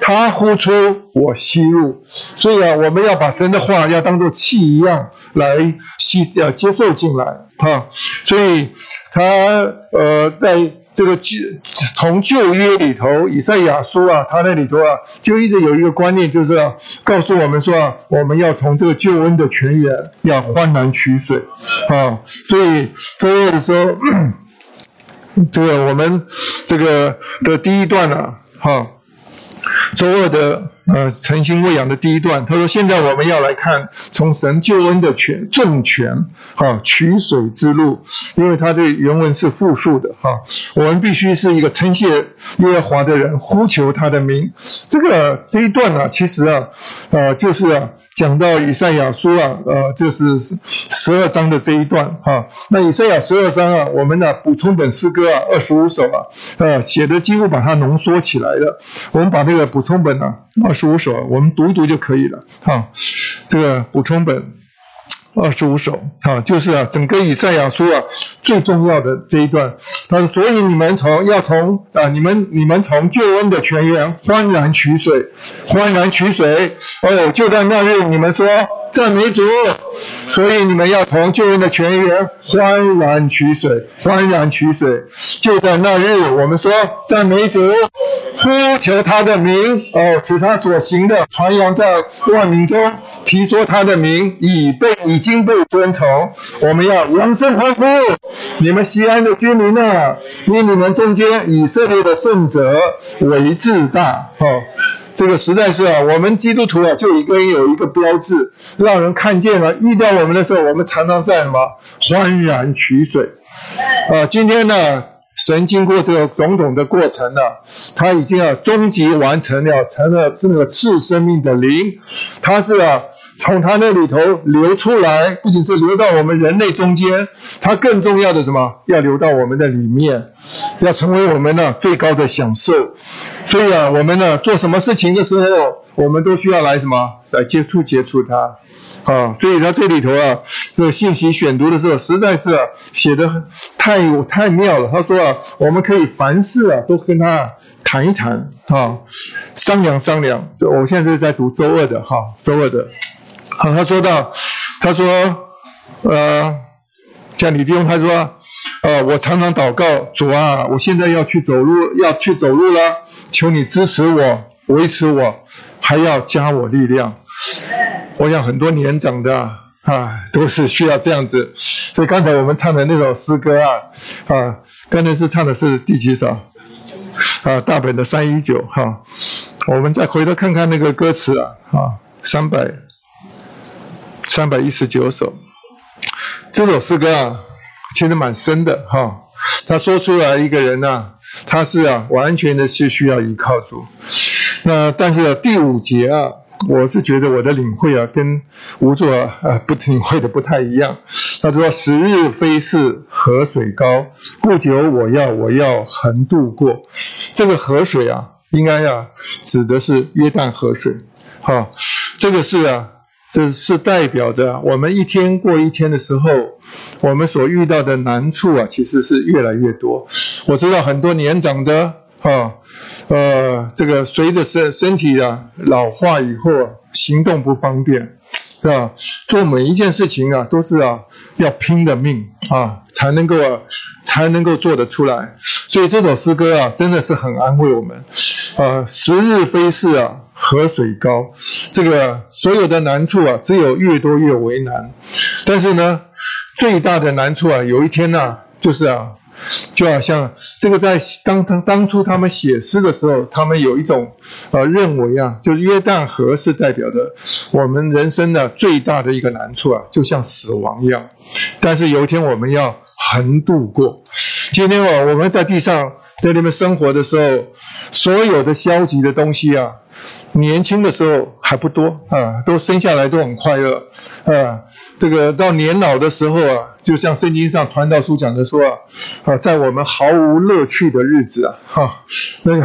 他呼出，我吸入。所以啊，我们要把神的话要当做气一样来吸，要接受进来。哈，所以他呃在。这个旧从旧约里头，以赛亚书啊，他那里头啊，就一直有一个观念，就是要告诉我们说啊，我们要从这个救恩的泉源要欢难取水啊。所以周二的时候，这个我们这个的第一段啊，哈，周二的。呃，诚心喂养的第一段，他说：“现在我们要来看从神救恩的泉正泉，哈，取水之路。因为他这原文是复数的，哈，我们必须是一个称谢耶和华的人，呼求他的名。这个这一段啊，其实啊，呃，就是啊。”讲到以赛亚书啊，呃，就是十二章的这一段哈。那以赛亚十二章啊，我们的补充本诗歌啊，二十五首啊，呃，写的几乎把它浓缩起来了。我们把这个补充本呢，二十五首，我们读读就可以了哈。这个补充本二十五首啊，就是啊，整个以赛亚书啊最重要的这一段。他说：“所以你们从要从啊，你们你们从救恩的泉源欢然取水，欢然取水。哦，就在那日，你们说。”赞美主，所以你们要从救恩的泉源欢然取水，欢然取水。就在那日，我们说赞美主，呼求他的名，哦，使他所行的传扬在万民中，提说他的名已被已经被尊崇。我们要扬声欢呼，你们西安的居民啊，因你们中间以色列的圣者为至大，哦。这个实在是啊，我们基督徒啊，就应该有一个标志，让人看见了。遇到我们的时候，我们常常在什么？欢然取水。啊，今天呢，神经过这个种种的过程呢，他已经啊，终极完成了，成了是那个次生命的灵，他是啊。从他那里头流出来，不仅是流到我们人类中间，它更重要的什么？要流到我们的里面，要成为我们呢最高的享受。所以啊，我们呢做什么事情的时候，我们都需要来什么？来接触接触它。啊，所以他这里头啊，这信息选读的时候，实在是写得太太妙了。他说啊，我们可以凡事啊都跟他谈一谈，啊，商量商量。这我现在是在读周二的哈，周二的。好，他说到，他说，呃，像李弟兄，他说，呃，我常常祷告，主啊，我现在要去走路，要去走路了，求你支持我，维持我，还要加我力量。我想很多年长的啊，都是需要这样子。所以刚才我们唱的那首诗歌啊，啊，刚才是唱的是第几首？啊，大本的三一九哈。我们再回头看看那个歌词啊，啊，三百。三百一十九首，这首诗歌啊，其实蛮深的哈。他说出来一个人呐、他是啊，完全的是需要依靠主。那但是、啊、第五节啊，我是觉得我的领会啊，跟无作啊不领会的不太一样。他说：“时日飞逝，河水高，不久我要我要横渡过。”这个河水啊，应该啊，指的是约旦河水。哈，这个是啊。这是代表着我们一天过一天的时候，我们所遇到的难处啊，其实是越来越多。我知道很多年长的啊，呃，这个随着身身体啊老化以后啊，行动不方便，是吧？做每一件事情啊，都是啊要拼的命啊，才能够啊才能够做得出来。所以这首诗歌啊，真的是很安慰我们啊，时日飞逝啊。河水高，这个所有的难处啊，只有越多越为难。但是呢，最大的难处啊，有一天呢、就是啊，就好像这个在当当当初他们写诗的时候，他们有一种呃认为啊，就约旦河是代表的我们人生的最大的一个难处啊，就像死亡一样。但是有一天我们要横渡过。今天啊，我们在地上在那边生活的时候，所有的消极的东西啊。年轻的时候还不多啊，都生下来都很快乐啊。这个到年老的时候啊，就像圣经上传道书讲的说啊，啊，在我们毫无乐趣的日子啊，哈、那个，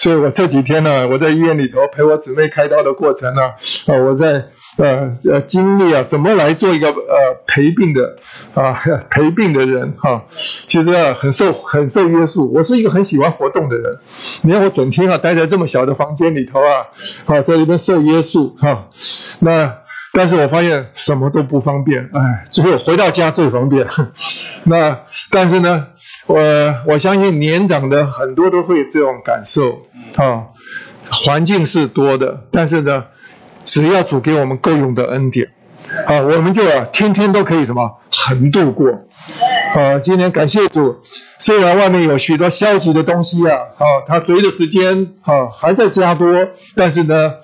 所以我这几天呢，我在医院里头陪我姊妹开刀的过程呢，啊，我在呃呃经历啊，怎么来做一个呃陪病的啊陪病的人哈、其实啊很受很受约束。我是一个很喜欢活动的人，你看我整天啊待在这么小的房间里头啊。啊，在里边受约束哈。那但是我发现什么都不方便，哎，最后回到家最方便。那但是呢，我我相信年长的很多都会这种感受啊。环境是多的，但是呢，只要主给我们够用的恩典，啊，我们就啊天天都可以什么横渡过。啊，今天感谢主。虽然外面有许多消极的东西啊，啊，它随着时间啊还在加多，但是呢，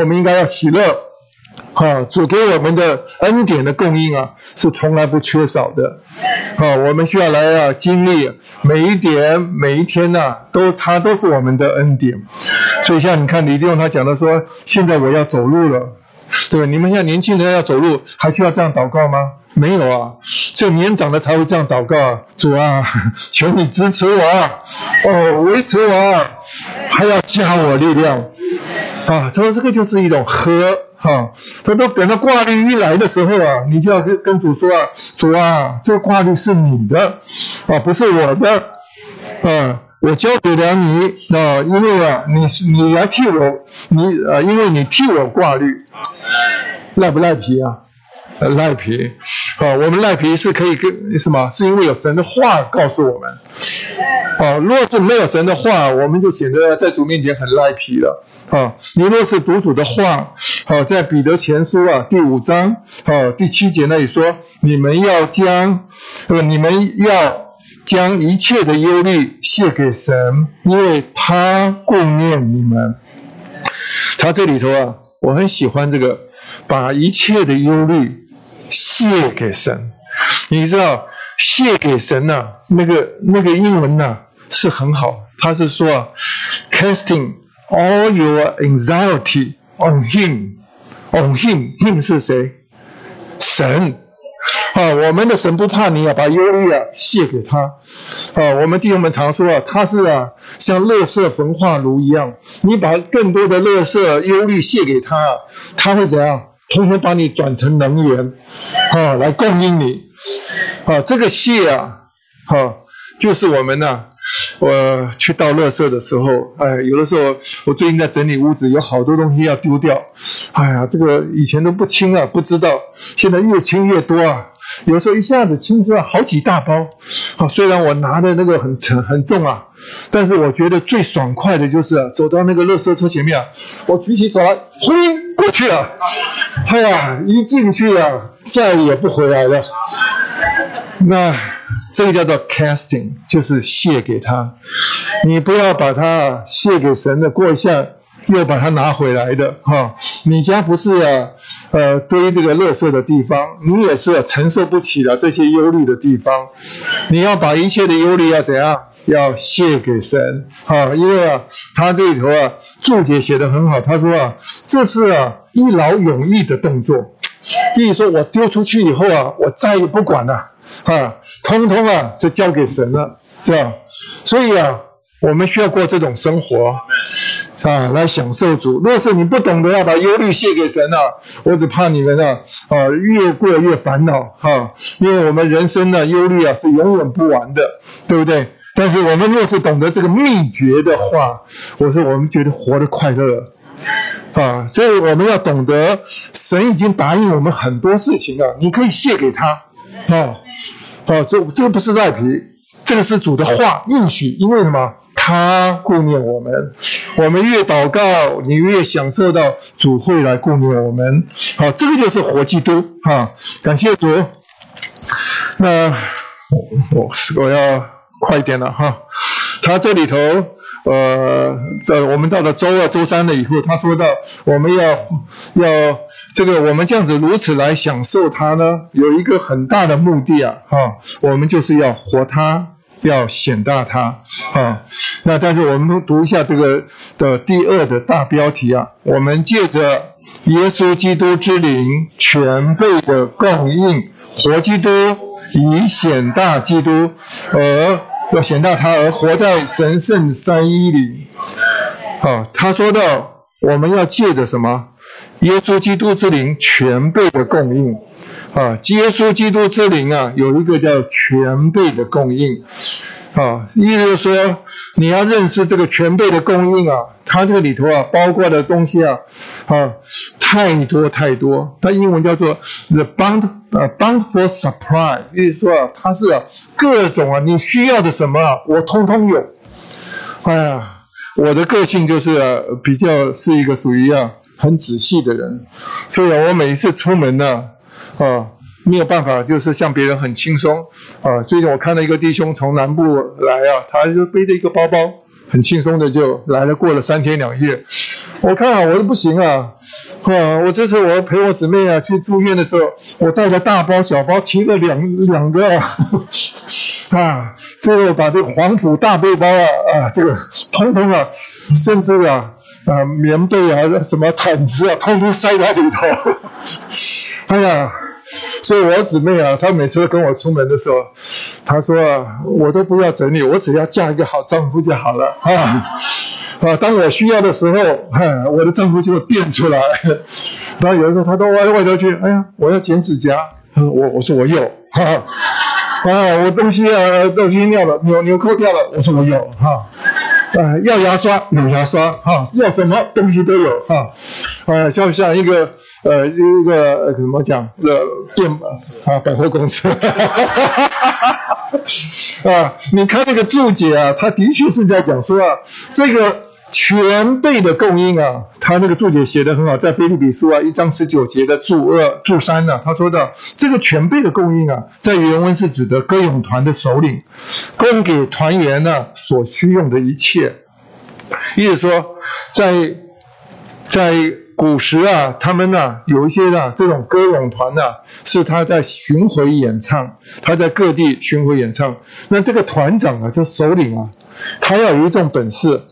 我们应该要喜乐，啊，主给我们的恩典的供应啊是从来不缺少的，啊，我们需要来啊经历每一点每一天呐、都它都是我们的恩典，所以像你看李弟兄他讲的说，现在我要走路了，对，你们现在年轻人要走路，还需要这样祷告吗？没有啊，就年长的才会这样祷告，主啊，求你支持我，哦，维持我，还要加我力量，啊，他说这个就是一种和哈，他都等到挂虑一来的时候啊，你就要跟跟主说啊，主啊，这个挂虑是你的啊，不是我的，啊，我交给了你啊，因为啊，你你来替我，你啊，因为你替我挂虑，赖不赖皮啊？赖皮，啊，我们赖皮是可以跟什么？是因为有神的话告诉我们。啊，若是没有神的话，我们就显得在主面前很赖皮了。啊，你若是读主的话，好，在彼得前书啊第五章啊第七节那里说，你们要将，呃，你们要将一切的忧虑卸给神，因为他顾念你们。他这里头啊，我很喜欢这个，把一切的忧虑卸给神。你知道？卸给神呐、那个那个英文呐、是很好，他是说啊，casting all your anxiety on him，on him，him 是谁？神啊，我们的神不怕你啊，把忧虑啊卸给他啊。我们弟兄们常说啊，他是啊像垃圾焚化炉一样，你把更多的垃圾忧虑卸给他，他会怎样？通通把你转成能源啊，来供应你。啊，这个卸啊，哈、啊，就是我们呢、我去倒垃圾的时候，哎，有的时候我最近在整理屋子，有好多东西要丢掉，哎呀，这个以前都不清啊，不知道，现在越清越多啊，有时候一下子清出来好几大包，啊，虽然我拿的那个很沉很重啊，但是我觉得最爽快的就是、走到那个垃圾车前面啊，我举起手来，挥过去了，哎呀，一进去啊，再也不回来了。那这个叫做 casting，就是卸给他。你不要把它卸给神的，过下又把它拿回来的哈。你家不是啊，呃，堆这个垃圾的地方，你也是承受不起的这些忧虑的地方。你要把一切的忧虑要怎样？要卸给神哈，因为啊，他这里头啊注解写得很好，他说啊，这是啊一劳永逸的动作。比如说我丢出去以后啊，我再也不管了。啊，通通啊是交给神了，对吧，所以啊，我们需要过这种生活，啊，来享受主。若是你不懂得要把忧虑卸给神啊，我只怕你们啊，啊，越过越烦恼，哈、啊，因为我们人生的忧虑啊是永远不完的，对不对？但是我们若是懂得这个秘诀的话，我说我们觉得活得快乐，啊，所以我们要懂得，神已经答应我们很多事情了，你可以卸给他，啊。哦，这这个不是赖皮，这个是主的话应许。因为什么？他顾念我们，我们越祷告，你越享受到主会来顾念我们。好，这个就是活基督。哈，感谢主。那我我要快一点了哈。他这里头。呃，这我们到了周二、周三了以后，他说到我们要要这个，我们这样子如此来享受它呢，有一个很大的目的啊，哈、我们就是要活它，要显大它，啊，那但是我们读一下这个的第二的大标题啊，我们借着耶稣基督之灵全备的供应，活基督以显大基督而。要显大他而活在神圣三一里。好，他说到我们要借着什么？耶稣基督之灵全备的供应。啊，耶稣基督之灵啊，有一个叫全备的供应。啊，意思是说，你要认识这个全备的供应啊，它这个里头啊，包括的东西啊，啊，太多太多。它英文叫做 the bound 呃 bountiful supply，意思说，它是各种啊你需要的什么，我通通有。哎呀，我的个性就是，比较是一个属于啊很仔细的人，所以，我每一次出门呢，啊。没有办法，就是像别人很轻松啊。最近我看到一个弟兄从南部来啊，他就背着一个包包，很轻松的就来了，过了三天两夜。我看啊，我都不行啊，啊！我这次我陪我姊妹啊去住院的时候，我带了大包小包，提了两两个 啊，最后把这个黄埔大背包啊啊，这个通通啊，甚至啊啊棉被啊什么毯子啊，通通塞在里头。哎呀！所以我姊妹啊，她每次跟我出门的时候，她说啊，我都不要整理，我只要嫁一个好丈夫就好了啊。啊，当我需要的时候，哈，我的丈夫就会变出来。然后有的时候他到外外头去，哎呀，我要剪指甲，我我说我有，哈，啊，我东西啊东西掉了，纽纽扣掉了，我说我有，哈。啊，要牙刷有牙刷，哈，要什么东西都有，哈，啊，像像一个呃一个怎么讲呃店啊百货公司，哈哈哈，啊，你看那个注解啊，他的确是在讲说啊，这个。全备的供应啊，他那个注解写得很好，在腓立比书啊一章十九节的注二注三呢，他说到这个全备的供应啊，在原文是指的歌咏团的首领供给团员呢所需用的一切，意思说，在在古时啊，他们呢有一些呢这种歌咏团呢是他在巡回演唱，他在各地巡回演唱，那这个团长啊，这首领啊，他要有一种本事。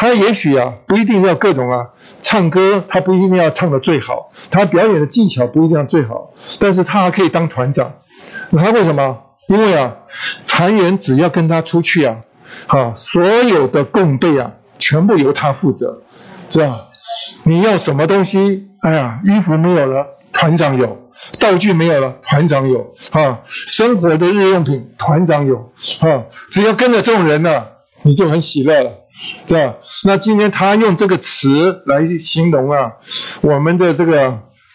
他也许啊，不一定要各种啊唱歌，他不一定要唱得最好，他表演的技巧不一定要最好，但是他还可以当团长。他为什么？因为啊，团员只要跟他出去啊，啊，所有的供备啊，全部由他负责，是吧？你要什么东西？哎呀，衣服没有了，团长有；道具没有了，团长有。啊，生活的日用品，团长有。啊，只要跟着这种人呢、你就很喜乐了。这样，那今天他用这个词来形容啊，我们的这个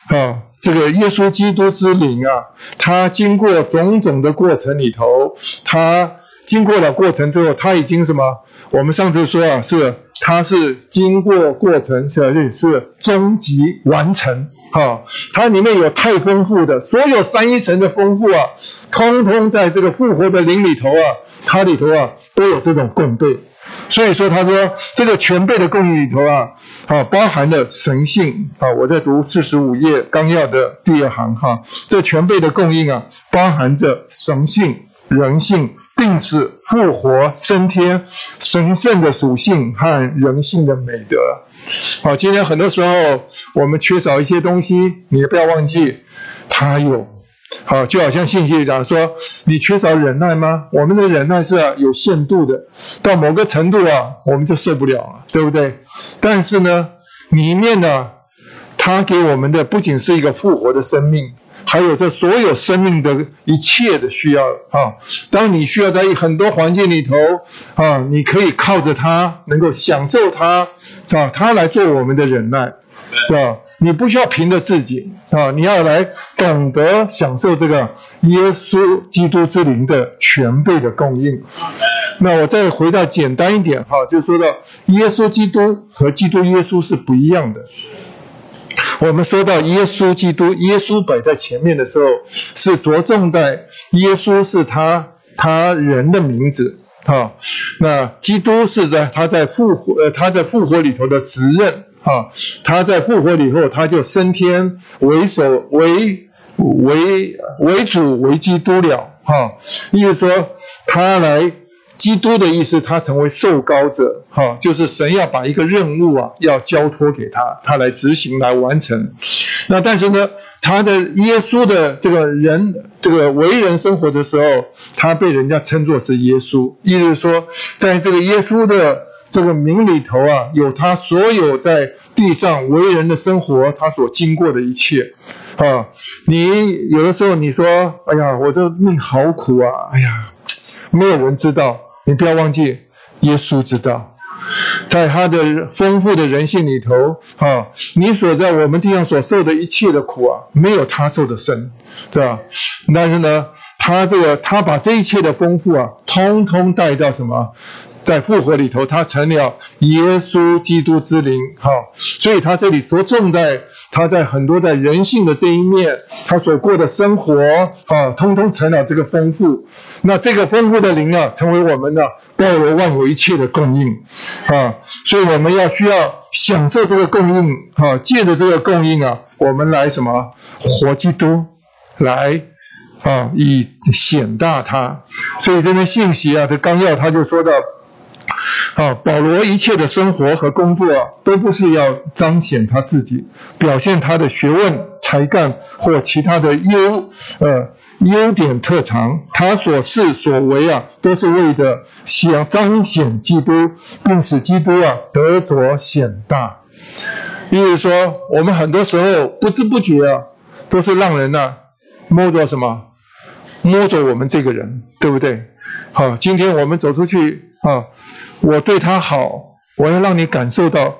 啊，这个耶稣基督之灵啊，他经过种种的过程里头，他经过了过程之后，他已经什么？我们上次说啊，是他是经过过程，是是终极完成。哈，它里面有太丰富的，所有三一神的丰富啊，通通在这个复活的灵里头啊，它里头啊都有这种供备。所以说，他说这个全备的供应里头啊，啊，包含了神性啊。我在读四十五页纲要的第二行哈，这全备的供应啊，包含着神性、人性、病死、复活、升天、神圣的属性和人性的美德。好，今天很多时候我们缺少一些东西，你也不要忘记，他有。好，就好像信息讲说，你缺少忍耐吗？我们的忍耐是有限度的，到某个程度啊，我们就受不了了，对不对？但是呢，里面呢，他给我们的不仅是一个复活的生命，还有这所有生命的一切的需要啊。当你需要在很多环境里头啊，你可以靠着他，能够享受他啊，他来做我们的忍耐，是吧？你不需要凭着自己啊，你要来懂得享受这个耶稣基督之灵的全备的供应。那我再回到简单一点哈，就说到耶稣基督和基督耶稣是不一样的。我们说到耶稣基督，耶稣摆在前面的时候，是着重在耶稣是他他人的名字哈。那基督是在他在复活呃他在复活里头的职任。啊，他在复活以后，他就升天为首为为为主为基督了。哈，意思说他来基督的意思，他成为受膏者。哈，就是神要把一个任务啊，要交托给他，他来执行来完成。那但是呢，他的耶稣的这个人，这个为人生活的时候，他被人家称作是耶稣，意思是说，在这个耶稣的。这个名里头啊，有他所有在地上为人的生活，他所经过的一切，啊，你有的时候你说，哎呀，我这命好苦啊，哎呀，没有人知道，你不要忘记，耶稣知道，在他的丰富的人性里头，啊，你所在我们地上所受的一切的苦啊，没有他受的深，对吧？但是呢，他这个他把这一切的丰富啊，通通带到什么？在复活里头，他成了耶稣基督之灵，哈，所以他这里着重在他在很多在人性的这一面，他所过的生活，啊，通通成了这个丰富。那这个丰富的灵啊，成为我们的包罗万有一切的供应，啊，所以我们要需要享受这个供应，啊，借着这个供应啊，我们来什么活基督，来啊，以显大他。所以这边信息啊，这纲要他就说到。啊，保罗一切的生活和工作啊，都不是要彰显他自己，表现他的学问、才干或其他的优呃优点特长。他所事所为啊，都是为的想彰显基督，并使基督啊得着显大。比如说，我们很多时候不知不觉啊，都是让人呢、摸着什么，摸着我们这个人，对不对？好，今天我们走出去啊，我对他好，我要让你感受到，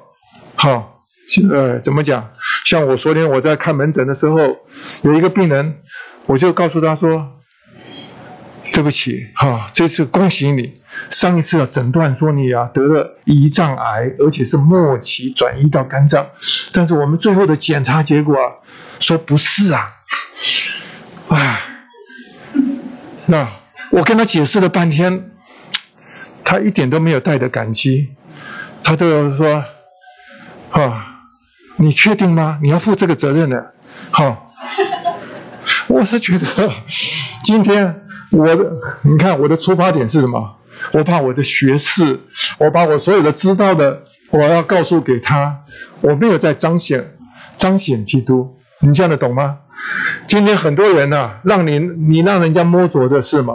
好，呃，怎么讲？像我昨天我在看门诊的时候，有一个病人，我就告诉他说，对不起，哈，这次恭喜你，上一次啊诊断说你啊得了胰脏癌，而且是末期转移到肝脏，但是我们最后的检查结果啊，说不是啊，唉，那。我跟他解释了半天，他一点都没有带着感激，他都说：“啊，你确定吗？你要负这个责任的。”好，我是觉得今天我的，你看我的出发点是什么？我把我的学识，我把我所有的知道的，我要告诉给他，我没有在彰显彰显基督，你这样的懂吗？今天很多人呐、让你你让人家摸着的是吗？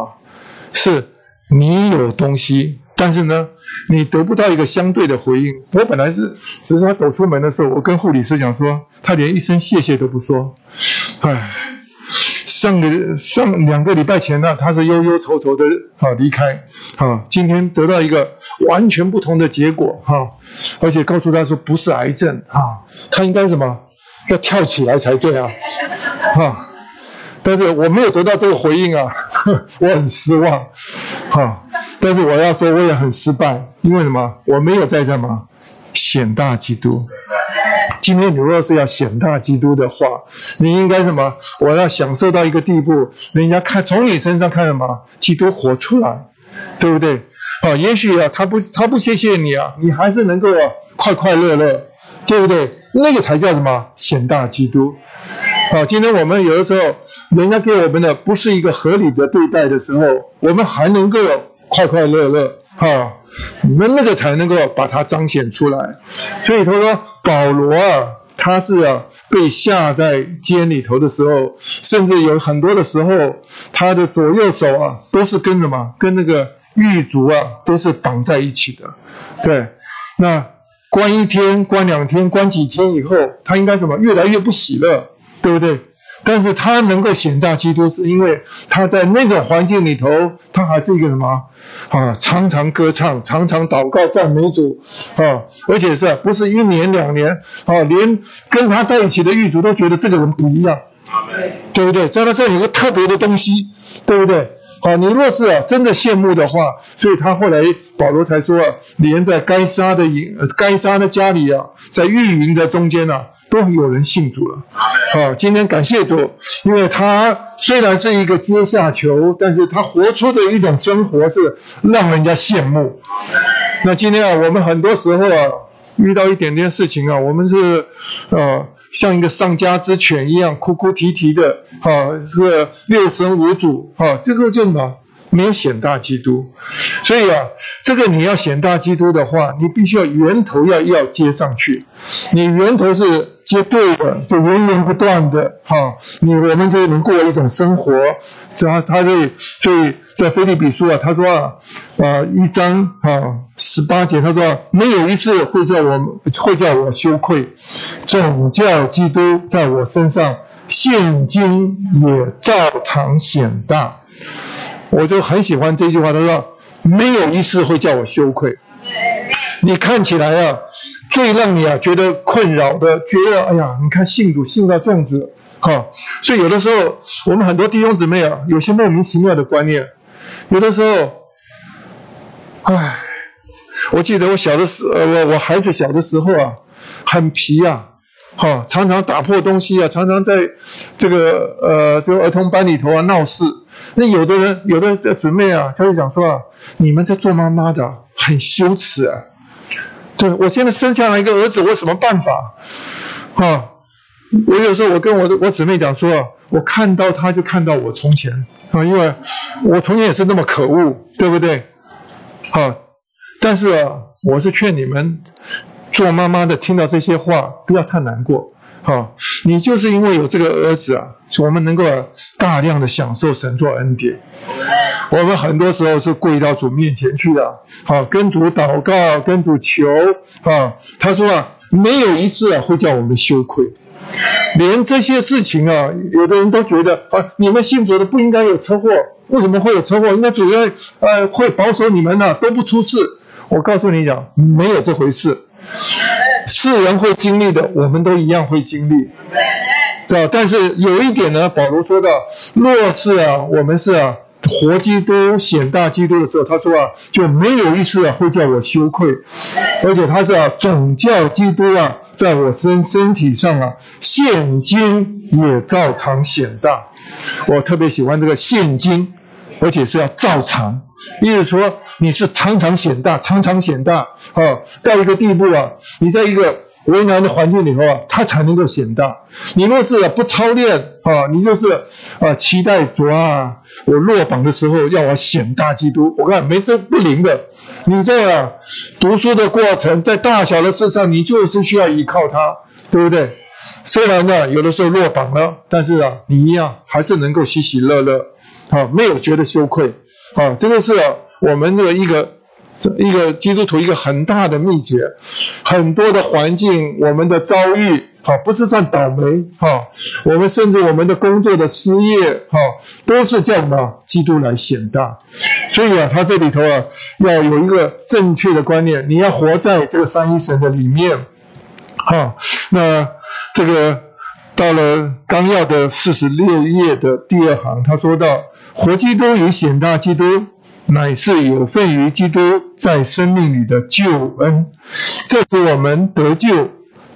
是你有东西，但是呢，你得不到一个相对的回应。我本来是，只是他走出门的时候，我跟护理师讲说，他连一声谢谢都不说。唉，上个上两个礼拜前呢，他是忧忧愁愁的啊离开啊，今天得到一个完全不同的结果哈、啊，而且告诉他说不是癌症啊，他应该什么要跳起来才对啊，啊。但是我没有得到这个回应啊，我很失望，哈。但是我要说，我也很失败，因为什么？我没有在什么显大基督。今天你若是要显大基督的话，你应该什么？我要享受到一个地步，人家看从你身上看什么？基督活出来，对不对？啊，也许啊，他不他不谢谢你啊，你还是能够啊快快乐乐，对不对？那个才叫什么？显大基督。好，今天我们有的时候，人家给我们的不是一个合理的对待的时候，我们还能够快快乐乐，哈，那那个才能够把它彰显出来。所以他说，保罗啊，他是啊被下在监里头的时候，甚至有很多的时候，他的左右手啊都是跟什么？跟那个狱卒啊都是绑在一起的。对，那关一天、关两天、关几天以后，他应该什么？越来越不喜乐。对不对？但是他能够显大基督，是因为他在那种环境里头，他还是一个什么啊？常常歌唱，常常祷告赞美主啊！而且是不是一年两年啊？连跟他在一起的狱卒都觉得这个人不一样，对不对？在他这里有个特别的东西，对不对？好，你若是啊真的羡慕的话，所以他后来保罗才说啊，连在该杀的营、该杀的家里啊，在狱营的中间啊。都有人信主了，好，今天感谢主，因为他虽然是一个阶下囚，但是他活出的一种生活是让人家羡慕。那今天啊，我们很多时候啊，遇到一点点事情啊，我们是呃像一个丧家之犬一样哭哭啼啼的，啊，是六神无主，啊，这个叫什么？没有显大基督，所以啊，这个你要显大基督的话，你必须要源头要要接上去，你源头是。接对的，就源源不断的哈，你我们就能过一种生活。然后他就所以在腓利比书啊，他说啊，啊一章啊十八节，他说没有一次会叫我会叫我羞愧，总叫基督在我身上现今也照常显大。我就很喜欢这句话，他说没有一次会叫我羞愧。你看起来啊，最让你啊觉得困扰的，觉得哎呀，你看信主信到这样子，哈，所以有的时候我们很多弟兄姊妹啊，有些莫名其妙的观念，有的时候，唉，我记得我小的时，呃，我我孩子小的时候啊，很皮啊，哈，常常打破东西啊，常常在这个呃这个儿童班里头啊闹事。那有的人，有的姊妹啊，他就讲说啊，你们在做妈妈的很羞耻啊。对，我现在生下来一个儿子，我有什么办法？啊，我有时候我跟我的我姊妹讲说，我看到他就看到我从前啊，因为我从前也是那么可恶，对不对？啊，但是啊，我是劝你们做妈妈的，听到这些话不要太难过。哈，你就是因为有这个儿子啊，我们能够大量的享受神作恩典。我们很多时候是跪到主面前去的，好，跟主祷告，跟主求。啊，他说啊，没有一次啊会叫我们羞愧。连这些事情啊，有的人都觉得啊，你们信主的不应该有车祸，为什么会有车祸？应该主要呃会保守你们的，都不出事。我告诉你讲，没有这回事。世人会经历的，我们都一样会经历，知道？但是有一点呢，保罗说到，若是啊，我们是啊活基督显大基督的时候，他说啊，就没有一次啊会叫我羞愧，而且他是啊总叫基督啊。在我身身体上啊，现今也照常显大。我特别喜欢这个现今，而且是要照常，意思说你是常常显大，常常显大啊，到一个地步啊，你在一个为难的环境里头啊，它才能够显大。你若是不操练啊，你就是啊期待主啊，我落榜的时候要我显大基督，我看没这不灵的。你在啊读书的过程，在大小的事上，你就是需要依靠他，对不对？虽然呢有的时候落榜了，但是啊你一样还是能够喜喜乐乐，啊没有觉得羞愧，啊这个是我们的一个一个基督徒一个很大的秘诀。很多的环境，我们的遭遇，啊不是算倒霉，哈，我们甚至我们的工作的失业，哈，都是叫什么？基督来显大。所以啊，他这里头啊，要有一个正确的观念，你要活在这个三一神的里面，哈。那这个到了纲要的四十六页的第二行，他说到：活基督与显大基督，乃是有份于基督在生命里的救恩，这是我们得救，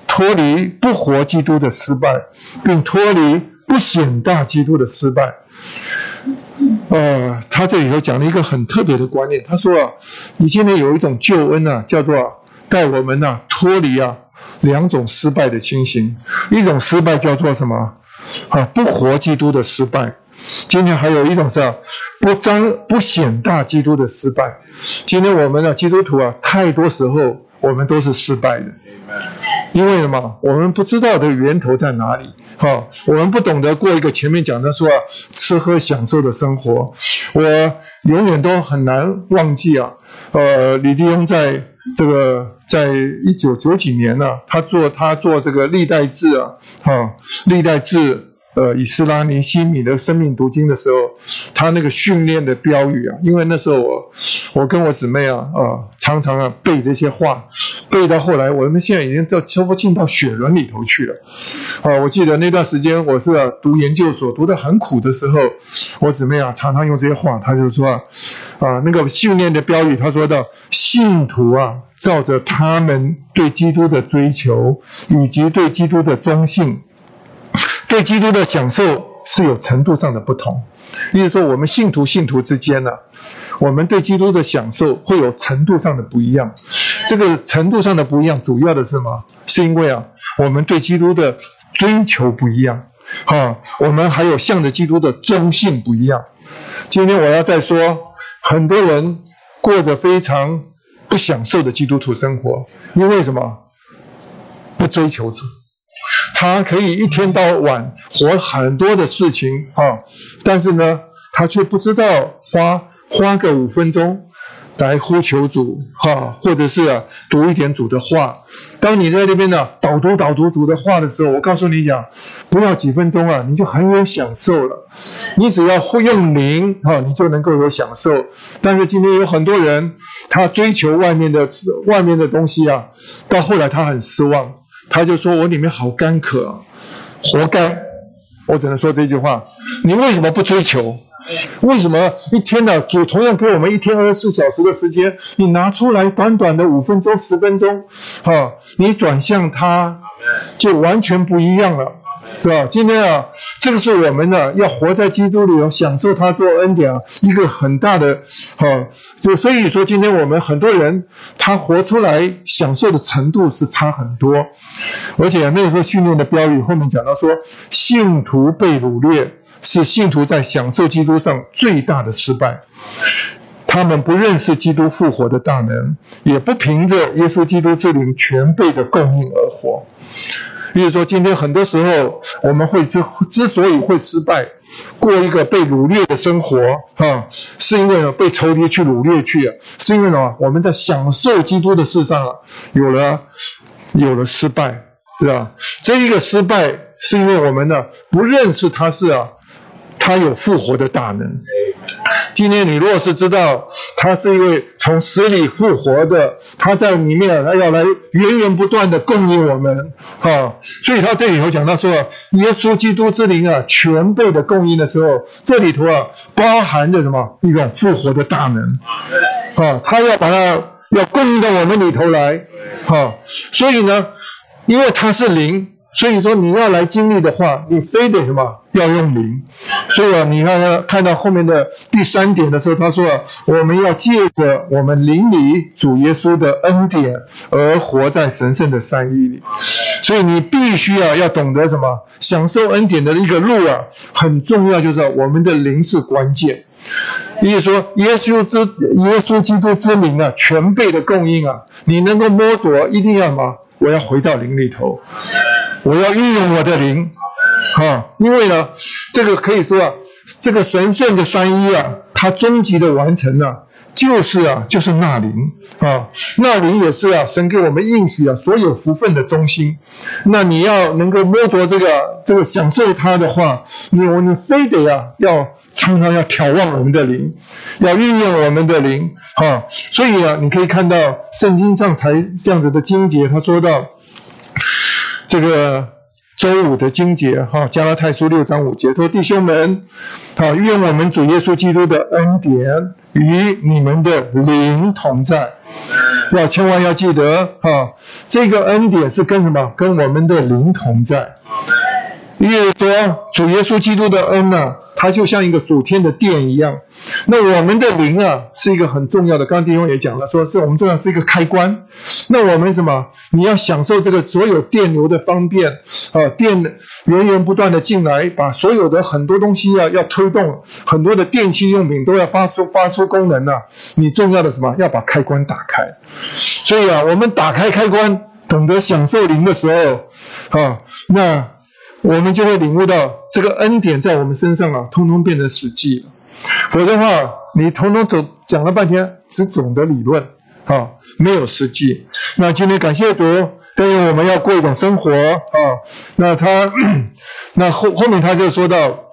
脱离不活基督的失败，并脱离不显大基督的失败。呃，他这里头讲了一个很特别的观念。他说啊，你现在有一种救恩啊，叫做带我们呐脱离啊两种失败的情形。一种失败叫做什么？啊，不活基督的失败。今天还有一种是啊，不彰不显大基督的失败。今天我们的基督徒啊，太多时候我们都是失败的。因为什么？我们不知道的源头在哪里？哈，我们不懂得过一个前面讲的说啊，吃喝享受的生活。我永远都很难忘记啊，呃，李弟兄在这个在一九九几年呢、啊，他做他做这个历代志啊，哈，历代志。呃，以斯拉尼西米的生命读经的时候，他那个训练的标语啊，因为那时候我我跟我姊妹啊，啊、呃，常常啊背这些话，背到后来，我们现在已经到说不进到血轮里头去了。啊、我记得那段时间我是、读研究所，读得很苦的时候，我姊妹啊常常用这些话，她就说啊，啊，那个训练的标语，他说到信徒啊，照着他们对基督的追求以及对基督的忠信。对基督的享受是有程度上的不同，例如说，我们信徒信徒之间呢、我们对基督的享受会有程度上的不一样。这个程度上的不一样，主要的是什么？是因为啊，我们对基督的追求不一样，哈，我们还有向着基督的忠信不一样。今天我要再说，很多人过着非常不享受的基督徒生活，因为什么？不追求主。他可以一天到晚活很多的事情啊，但是呢，他却不知道花花个五分钟来呼求主哈，或者是啊读一点主的话。当你在那边呢导读导读主的话的时候，我告诉你讲，不要几分钟啊，你就很有享受了。你只要会用灵哈，你就能够有享受。但是今天有很多人，他追求外面的外面的东西啊，到后来他很失望。他就说：“我里面好干渴，活该。”我只能说这句话。你为什么不追求？为什么一天的？主同样给我们一天二十四小时的时间，你拿出来短短的五分钟、十分钟，哈，你转向他，就完全不一样了。是吧？今天啊，这个是我们呢要活在基督里，要享受他做恩典啊，一个很大的哈。就所以说，今天我们很多人他活出来享受的程度是差很多，而且那个时候训练的标语后面讲到说，信徒被掳掠是信徒在享受基督上最大的失败。他们不认识基督复活的大能，也不凭着耶稣基督之灵全备的供应而活。比如说，今天很多时候我们会之之所以会失败，过一个被掳掠的生活，哈，是因为被仇敌去掳掠去，是因为呢，我们在享受基督的事上，有了有了失败，对吧？这一个失败是因为我们呢不认识他是啊。他有复活的大能。今天你若是知道他是一位从死里复活的，他在里面他要来源源不断的供应我们，哈。所以他这里头讲到说，耶稣基督之灵啊，全备的供应的时候，这里头啊包含着什么？一种复活的大能，哈。他要把它要供应到我们里头来，哈。所以呢，因为他是灵。所以说你要来经历的话，你非得什么？要用灵。所以啊，你看看到后面的第三点的时候，他说啊，我们要借着我们灵里主耶稣的恩典而活在神圣的三一里。所以你必须要要懂得什么？享受恩典的一个路啊，很重要，就是我们的灵是关键。也就是说，耶稣之耶稣基督之灵啊，全备的供应啊，你能够摸着，一定要什么？我要回到灵里头。我要运用我的灵，啊，因为呢，这个可以说啊，这个神圣的三一啊，它终极的完成啊，就是啊，就是纳灵啊，纳灵也是啊，神给我们应许啊，所有福分的中心。那你要能够摸着这个这个享受它的话，你我你非得啊，要常常要眺望我们的灵，要运用我们的灵，啊。所以啊，你可以看到圣经上才这样子的经节，他说到。这个周五的经节哈，加拉太书六章五节说：“弟兄们，好，愿我们主耶稣基督的恩典与你们的灵同在。要千万要记得哈，这个恩典是跟什么？跟我们的灵同在。因为说主耶稣基督的恩呢、啊。”它就像一个属天的电一样，那我们的灵啊，是一个很重要的。刚刚弟兄也讲了，说是我们重要是一个开关。那我们什么？你要享受这个所有电流的方便啊，电源源不断的进来，把所有的很多东西啊，要推动很多的电器用品都要发出发出功能啊。你重要的什么？要把开关打开。所以啊，我们打开开关，懂得享受灵的时候啊，那。我们就会领悟到这个恩典在我们身上啊，通通变成实际了。否则的话，你通通走讲了半天，只总的理论，啊，没有实际。那今天感谢主，但愿我们要过一种生活啊。那他，那后后面他就说到，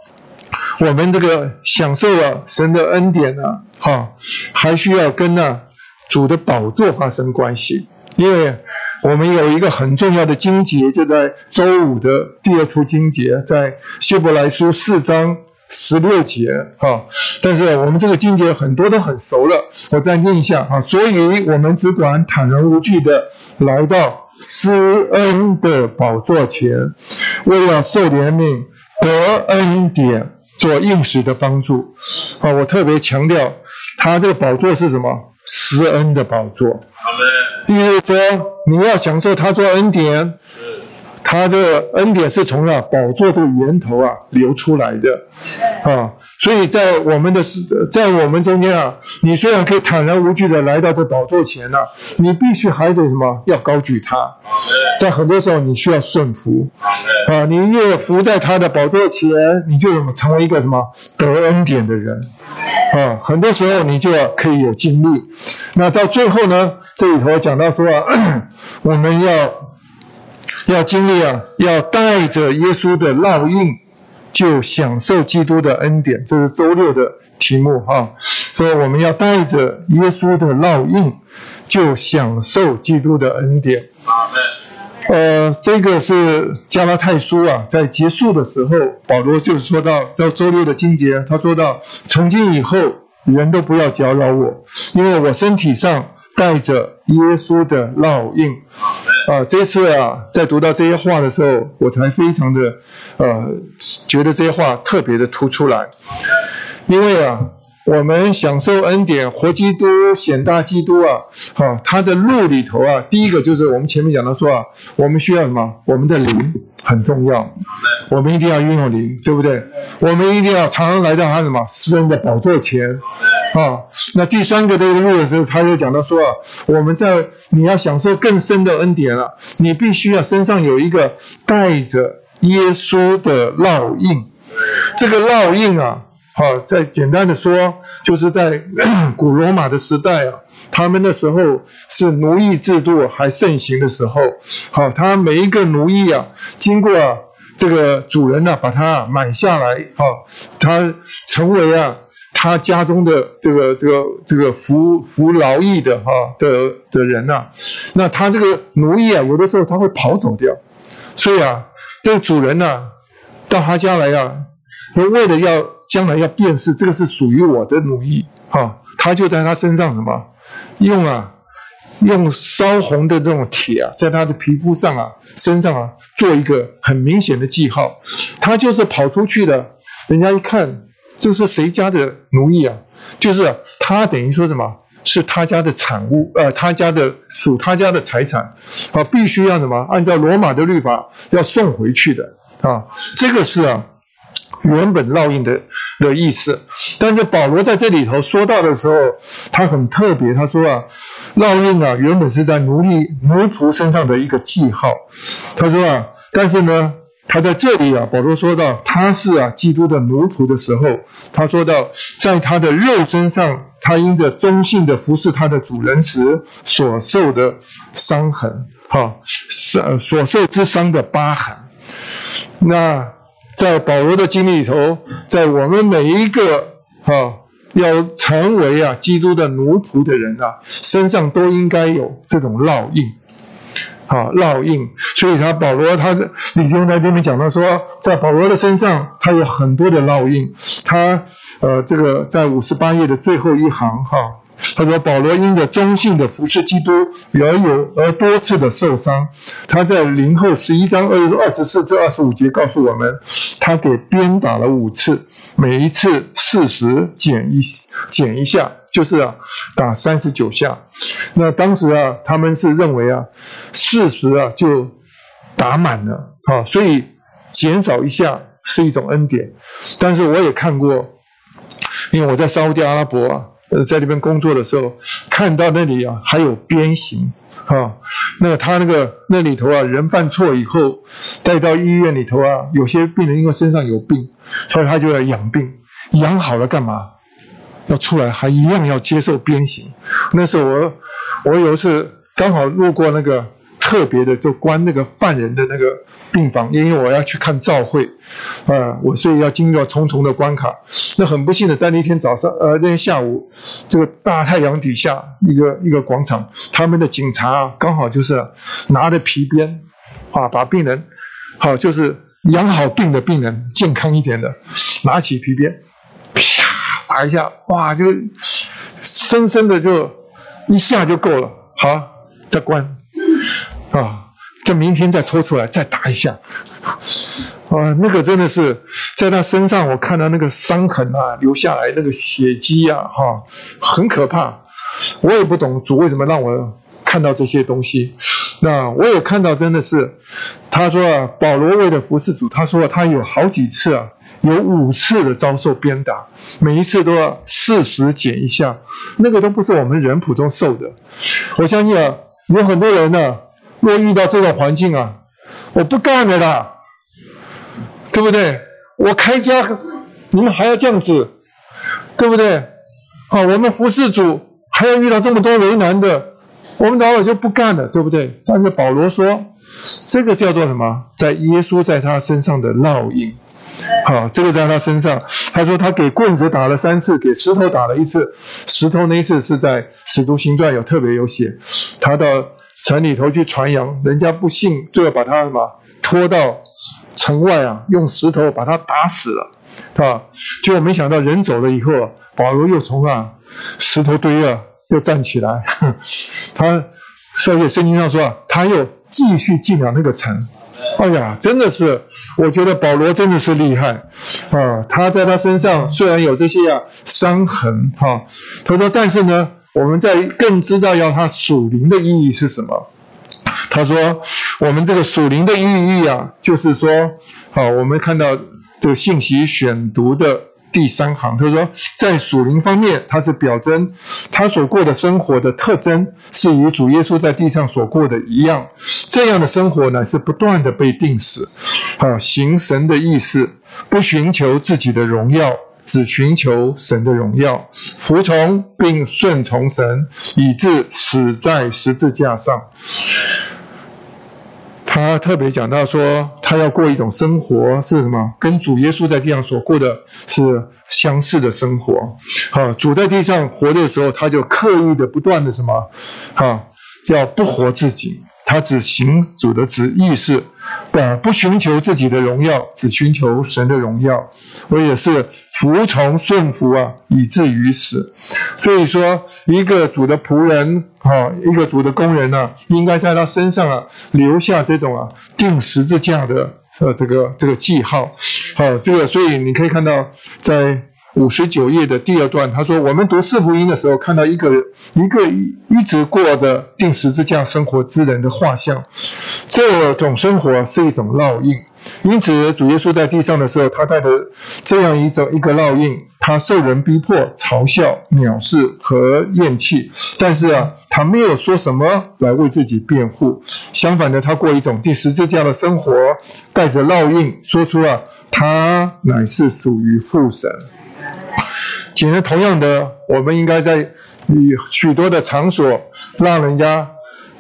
我们这个享受了神的恩典呢，哈，还需要跟那主的宝座发生关系，因为。我们有一个很重要的经节，就在周五的第二处经节，在希伯来书四章十六节，哈。但是我们这个经节很多都很熟了，我再念一下，啊。所以我们只管坦然无惧的来到施恩的宝座前，为了受怜悯、得恩典、做应许的帮助。啊，我特别强调，他这个宝座是什么？施恩的宝座。好嘞比如说，你要享受他做恩典，他这个恩典是从啊宝座这个源头啊流出来的啊，所以在我们的在我们中间啊，你虽然可以坦然无惧的来到这宝座前呐、啊，你必须还得什么？要高举他，在很多时候你需要顺服啊，你越服在他的宝座前，你就成为一个什么得恩典的人。啊，很多时候你就要可以有经历。那到最后呢，这里头讲到说啊，我们要要经历啊，要带着耶稣的烙印，就享受基督的恩典。这是周六的题目哈。所以我们要带着耶稣的烙印，就享受基督的恩典。呃，这个是加拉太书啊，在结束的时候，保罗就说到，在周六的经节，他说到，从今以后，人都不要搅扰我，因为我身体上带着耶稣的烙印。啊，这次啊，在读到这些话的时候，我才非常的，呃，觉得这些话特别的突出来，因为啊。我们享受恩典，活基督显大基督啊，好，他的路里头啊，第一个就是我们前面讲到说啊，我们需要什么？我们的灵很重要，我们一定要拥有灵，对不对？我们一定要常常来到他什么？施恩的宝座前啊。那第三个这个路的时候，他就讲到说啊，我们在你要享受更深的恩典了，你必须要身上有一个带着耶稣的烙印，这个烙印啊。好，再简单的说，就是在 古罗马的时代啊，他们那时候是奴役制度还盛行的时候。好，他每一个奴役啊，经过啊这个主人呢、把他买下来，啊，他成为啊他家中的这个这个这个服服劳役的哈的的人呐、那他这个奴役啊，有的时候他会跑走掉，所以啊，这个主人呢、到他家来啊，他为了要。将来要辨识这个是属于我的奴役，哈，他就在他身上什么，用啊，用烧红的这种铁啊，在他的皮肤上啊、身上啊，做一个很明显的记号。他就是跑出去的，人家一看，这是谁家的奴役啊？就是，他等于说什么，是他家的产物，呃，他家的属他家的财产，啊，必须要什么？按照罗马的律法要送回去的，啊，这个是啊。原本烙印的的意思，但是保罗在这里头说到的时候，他很特别。他说啊，烙印啊，原本是在奴隶奴仆身上的一个记号。他说啊，但是呢，他在这里啊，保罗说到他是啊，基督的奴仆的时候，他说到在他的肉身上，他因着忠信的服侍他的主人时所受的伤痕，哈，所所受之伤的疤痕，那。在保罗的经历里头，在我们每一个啊要成为啊基督的奴仆的人啊身上，都应该有这种烙印，啊烙印。所以他保罗他的李弟兄在这边讲到说，在保罗的身上，他有很多的烙印。他呃这个在五十八页的最后一行哈。他说：“保罗因着忠信的服侍基督，而有而多次的受伤。他在林后十一章二二十四至二十五节告诉我们，他给鞭打了五次，每一次四十减一减一下，就是啊打三十九下。那当时啊，他们是认为啊四十啊就打满了啊，所以减少一下是一种恩典。但是我也看过，因为我在沙乌地阿拉伯啊。”呃，在那边工作的时候，看到那里啊还有鞭刑啊，那他那个那里头啊，人犯错以后带到医院里头啊，有些病人因为身上有病，所以他就要养病，养好了干嘛？要出来还一样要接受鞭刑。那时候我我有一次刚好路过那个。特别的，就关那个犯人的那个病房，因为我要去看照会，啊，我所以要经过重重的关卡。那很不幸的，在那天早上，呃，那天下午，这个大太阳底下，一个一个广场，他们的警察啊，刚好就是拿着皮鞭，啊，把病人，好，就是养好病的病人，健康一点的，拿起皮鞭，啪打一下，哇，就深深的就一下就够了，好，再关。啊，这明天再拖出来，再打一下。啊，那个真的是在他身上，我看到那个伤痕啊，留下来那个血迹啊，哈、很可怕。我也不懂主为什么让我看到这些东西。那我也看到，真的是，他说啊，保罗为了服侍主，他说他有好几次啊，有五次的遭受鞭打，每一次都要四十减一下，那个都不是我们人普通受的。我相信啊，有很多人呢、若遇到这种环境啊，我不干了啦，对不对？我开家，你们还要这样子，对不对？好，我们服侍主还要遇到这么多为难的，我们早晚就不干了，对不对？但是保罗说，这个叫做什么？在耶稣在他身上的烙印。好，这个在他身上，他说他给棍子打了三次，给石头打了一次。石头那一次是在使徒行传有特别有写，他到。城里头去传扬，人家不信，最后把他什么拖到城外啊，用石头把他打死了，啊，结果没想到人走了以后，保罗又从啊石头堆啊又站起来，他所以圣经上说啊，他又继续进了那个城，哎呀，真的是，我觉得保罗真的是厉害啊！他在他身上虽然有这些啊伤痕哈、啊，他说，但是呢，我们在更知道要他属灵的意义是什么。他说，我们这个属灵的意义啊，就是说，好、啊，我们看到这个信息选读的。第三行，他说，在属灵方面，他是表征他所过的生活的特征是与主耶稣在地上所过的一样。这样的生活呢，是不断的被定死，啊，行神的意思，不寻求自己的荣耀，只寻求神的荣耀，服从并顺从神，以致死在十字架上。他特别讲到说，他要过一种生活是什么？跟主耶稣在地上所过的是相似的生活。哈，主在地上活的时候，他就刻意的不断的什么？哈，要不活自己。他只行主的旨意是，啊，不寻求自己的荣耀，只寻求神的荣耀。我也是服从顺服啊，以至于死。所以说，一个主的仆人啊，一个主的工人呢、应该在他身上啊留下这种啊钉十字架的呃这个这个记号。好，这个所以你可以看到在。五十九页的第二段，他说：“我们读四福音的时候，看到一个一个一直过着钉十字架生活之人的画像。这种生活是一种烙印，因此主耶稣在地上的时候，他带着这样一种一个烙印，他受人逼迫、嘲笑、藐视和厌弃。但是啊，他没有说什么来为自己辩护，相反的，他过一种钉十字架的生活，带着烙印，说出了他乃是属于父神。”其实，同样的，我们应该在许多的场所让人家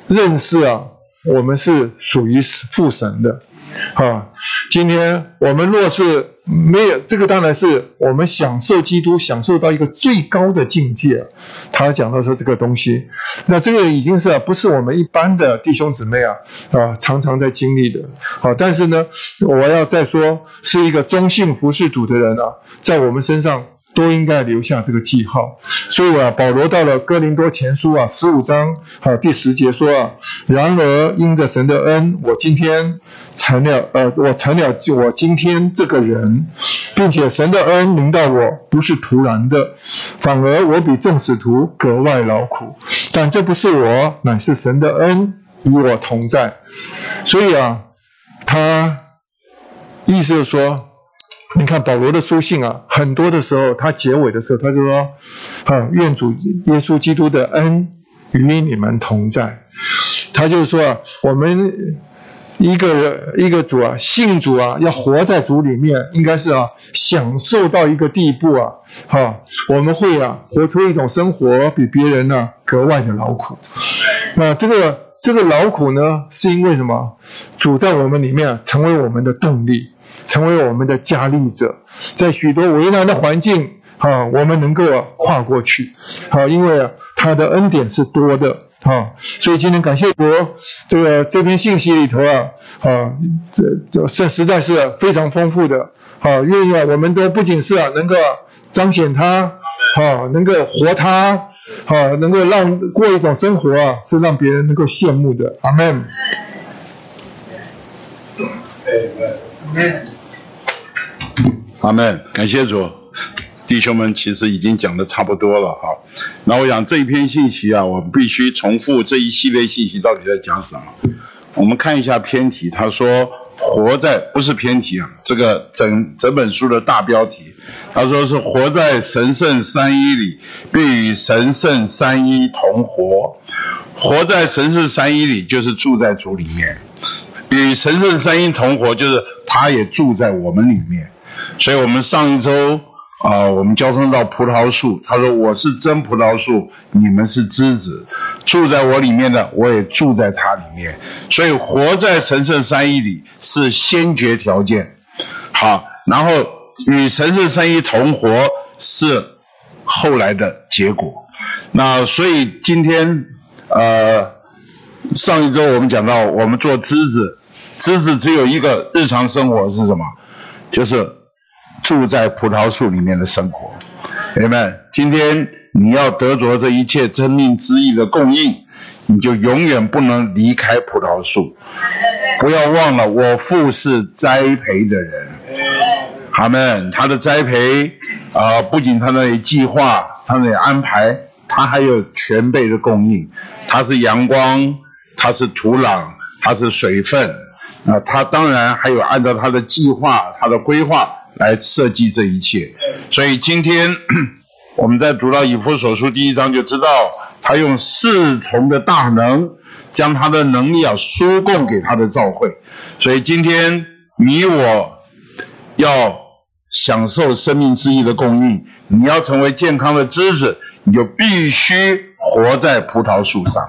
认识啊，我们是属于父神的。啊，今天我们若是没有这个，当然是我们享受基督，享受到一个最高的境界。他讲到说这个东西，那这个已经是不是我们一般的弟兄姊妹啊啊常常在经历的。好，但是呢，我要再说，是一个忠信服侍主的人啊，在我们身上。都应该留下这个记号，所以啊，保罗到了哥林多前书啊十五章好第十节说啊，然而因着神的恩，我今天成了呃，我成了就我今天这个人，并且神的恩临到我不是徒然的，反而我比众使徒格外劳苦，但这不是我，乃是神的恩与我同在，所以啊，他意思是说。你看保罗的书信啊，很多的时候，他结尾的时候，他就说：“啊，愿主耶稣基督的恩与你们同在。”他就是说啊，我们一个一个主啊，信主啊，要活在主里面，应该是啊，享受到一个地步啊，哈，我们会啊，活出一种生活，比别人呢、格外的劳苦。那这个这个劳苦呢，是因为什么？主在我们里面，成为我们的动力。成为我们的加力者，在许多为难的环境，啊，我们能够跨过去，好，因为啊，他的恩典是多的，啊，所以今天感谢主，这个这篇信息里头啊，啊，这这这实在是非常丰富的，啊，愿意啊，我们都不仅是啊，能够彰显他，啊，能够活他，啊，能够让过一种生活啊，是让别人能够羡慕的，阿门。阿门，感谢主，弟兄们，其实已经讲的差不多了哈。那我想这一篇信息啊，我们必须重复这一系列信息到底在讲什么。我们看一下篇题，他说活在不是篇题啊，这个整整本书的大标题，他说是活在神圣三一里，并与神圣三一同活。活在神圣三一里，就是住在主里面。与神圣三一同活，就是他也住在我们里面。所以，我们上一周啊、我们交通到葡萄树，他说：“我是真葡萄树，你们是枝子，住在我里面的，我也住在他里面。”所以，活在神圣三一里是先决条件。好，然后与神圣三一同活是后来的结果。那所以今天呃，上一周我们讲到，我们做枝子。枝子只有一个日常生活是什么？就是住在葡萄树里面的生活。朋友们，今天你要得着这一切生命之意的供应，你就永远不能离开葡萄树。不要忘了，我父是栽培的人，他们。他的栽培啊、不仅他那里计划，他那里安排，他还有全备的供应。他是阳光，他是土壤，他是水分。啊、呃，他当然还有按照他的计划、他的规划来设计这一切。所以今天我们在读到以弗所书第一章，就知道他用四重的大能。将他的能力啊输供给他的教会，所以今天你我要享受生命之意的供应，你要成为健康的枝子，你就必须活在葡萄树上。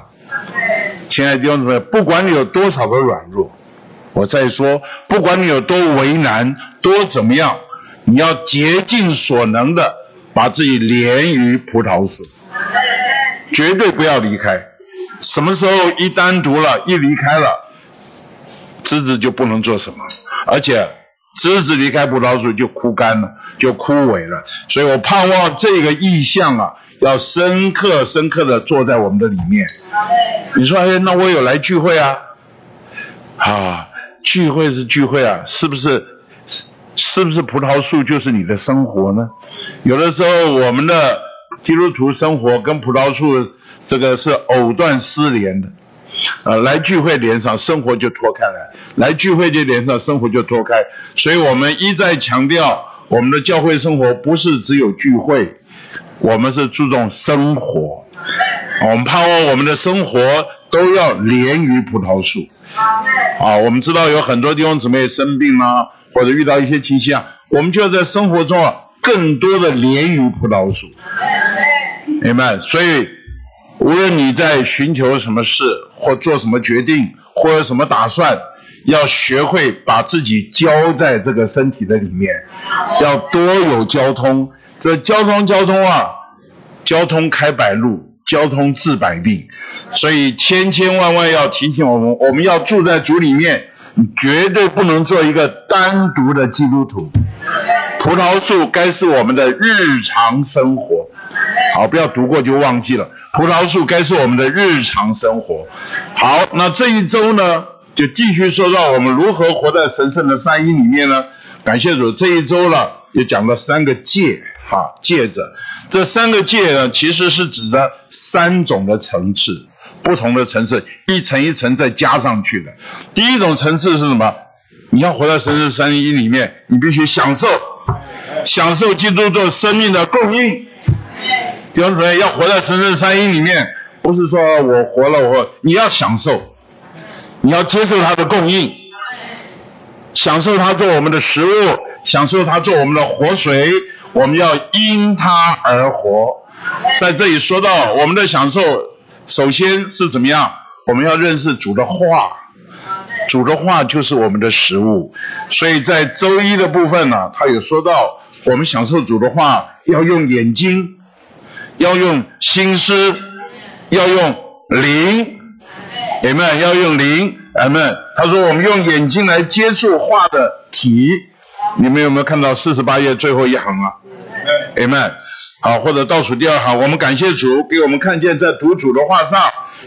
亲爱的弟兄姊妹，不管你有多少的软弱，我再说，不管你有多为难，多怎么样，你要竭尽所能的把自己连于葡萄树，绝对不要离开。什么时候一单独了，一离开了，枝子就不能做什么，而且枝子离开葡萄树就枯干了，就枯萎了。所以我盼望这个意象啊，要深刻深刻的坐在我们的里面。你说，哎，那我有来聚会啊？啊，聚会是聚会啊，是不是？是不是葡萄树就是你的生活呢？有的时候我们的基督徒生活跟葡萄树。这个是藕断丝连的，呃，来聚会连上，生活就脱开了；来聚会就连上，生活就脱开。所以我们一再强调，我们的教会生活不是只有聚会，我们是注重生活。我们盼望我们的生活都要连于葡萄树。啊，我们知道有很多弟兄姊妹生病啊，或者遇到一些情形啊，我们就要在生活中啊，更多的连于葡萄树。明白？所以。无论你在寻求什么事，或做什么决定，或有什么打算，要学会把自己交在这个身体的里面，要多有交通。这交通交通啊，交通开百路，交通治百病。所以千千万万要提醒我们，我们要住在主里面，你绝对不能做一个单独的基督徒。葡萄树该是我们的日常生活。好，不要读过就忘记了。葡萄树该是我们的日常生活。好，那这一周呢，就继续说到我们如何活在神圣的三一里面呢？感谢主，这一周呢，也讲了三个戒，哈，戒着。这三个界呢，其实是指的三种的层次，不同的层次，一层一层再加上去的。第一种层次是什么？你要活在神圣三一里面，你必须享受，享受基督做生命的供应。弟兄姊妹，要活在神圣三一里面，不是说我活了我，你要享受，你要接受他的供应，享受他做我们的食物，享受他做我们的活水，我们要因他而活。在这里说到我们的享受，首先是怎么样？我们要认识主的话，主的话就是我们的食物。所以在周一的部分呢，他有说到我们享受主的话要用眼睛。要用心思，要用灵，阿们要用灵，阿们。他说：“我们用眼睛来接触话的体，你们有没有看到四十八页最后一行啊？阿们。好，或者倒数第二行，我们感谢主给我们看见，在读主的话上，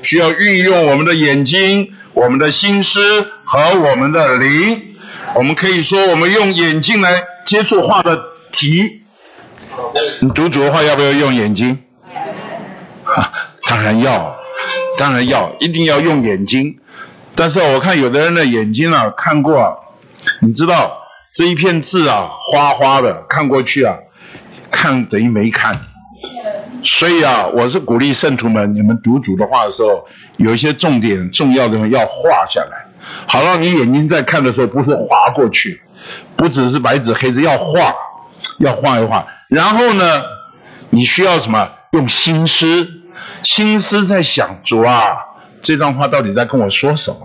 需要运用我们的眼睛、我们的心思和我们的灵。我们可以说，我们用眼睛来接触话的题。”你读主的话要不要用眼睛？啊，当然要，当然要，一定要用眼睛。但是我看有的人的眼睛啊，看过，你知道这一片字啊，花花的，看过去啊，看等于没看。所以啊，我是鼓励圣徒们，你们读主的话的时候，有一些重点、重要的要画下来，好让你眼睛在看的时候不是划过去，不只是白纸黑字，要画，要画一画。然后呢，你需要什么？用心思，心思在想主啊，这段话到底在跟我说什么？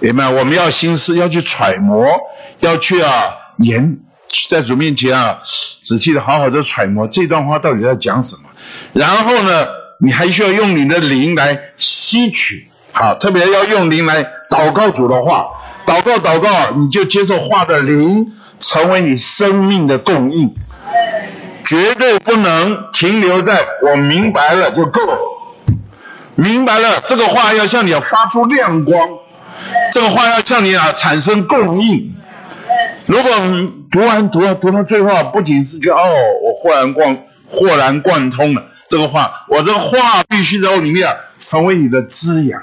明白？我们要心思，要去揣摩，要去啊研，在主面前啊，仔细的、好好的揣摩这段话到底在讲什么。然后呢，你还需要用你的灵来吸取，好，特别要用灵来祷告主的话，祷告祷告，你就接受话的灵，成为你生命的供应。绝对不能停留在我明白了就够了，明白了，这个话要向你发出亮光，这个话要向你啊产生供应。如果读完读到读到最后，不仅是觉得哦，我豁然贯豁然贯通了这个话，我这个话必须在我里面成为你的滋养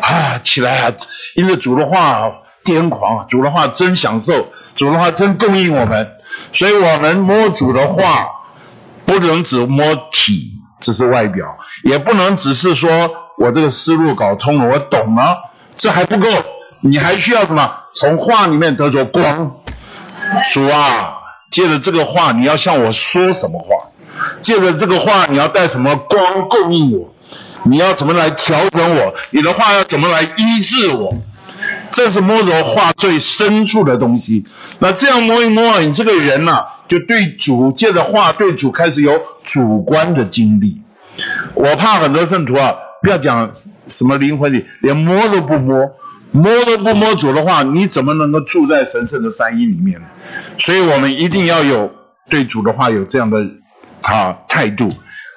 啊起来啊，因为主的话癫狂，主的话真享受，主的话真供应我们，所以我们摸主的话，不能只摸体，只是外表，也不能只是说我这个思路搞通了，我懂了，这还不够，你还需要什么？从话里面得着光。主啊，借着这个话，你要向我说什么话？借着这个话，你要带什么光供应我？你要怎么来调整我？你的话要怎么来医治我？这是摸着话最深处的东西。那这样摸一摸，你这个人呐、就对主借着话对主开始有主观的经历。我怕很多圣徒啊，不要讲什么灵魂里，连摸都不摸。摸都不摸主的话，你怎么能够住在神圣的三一里面呢？所以我们一定要有对主的话有这样的啊态度。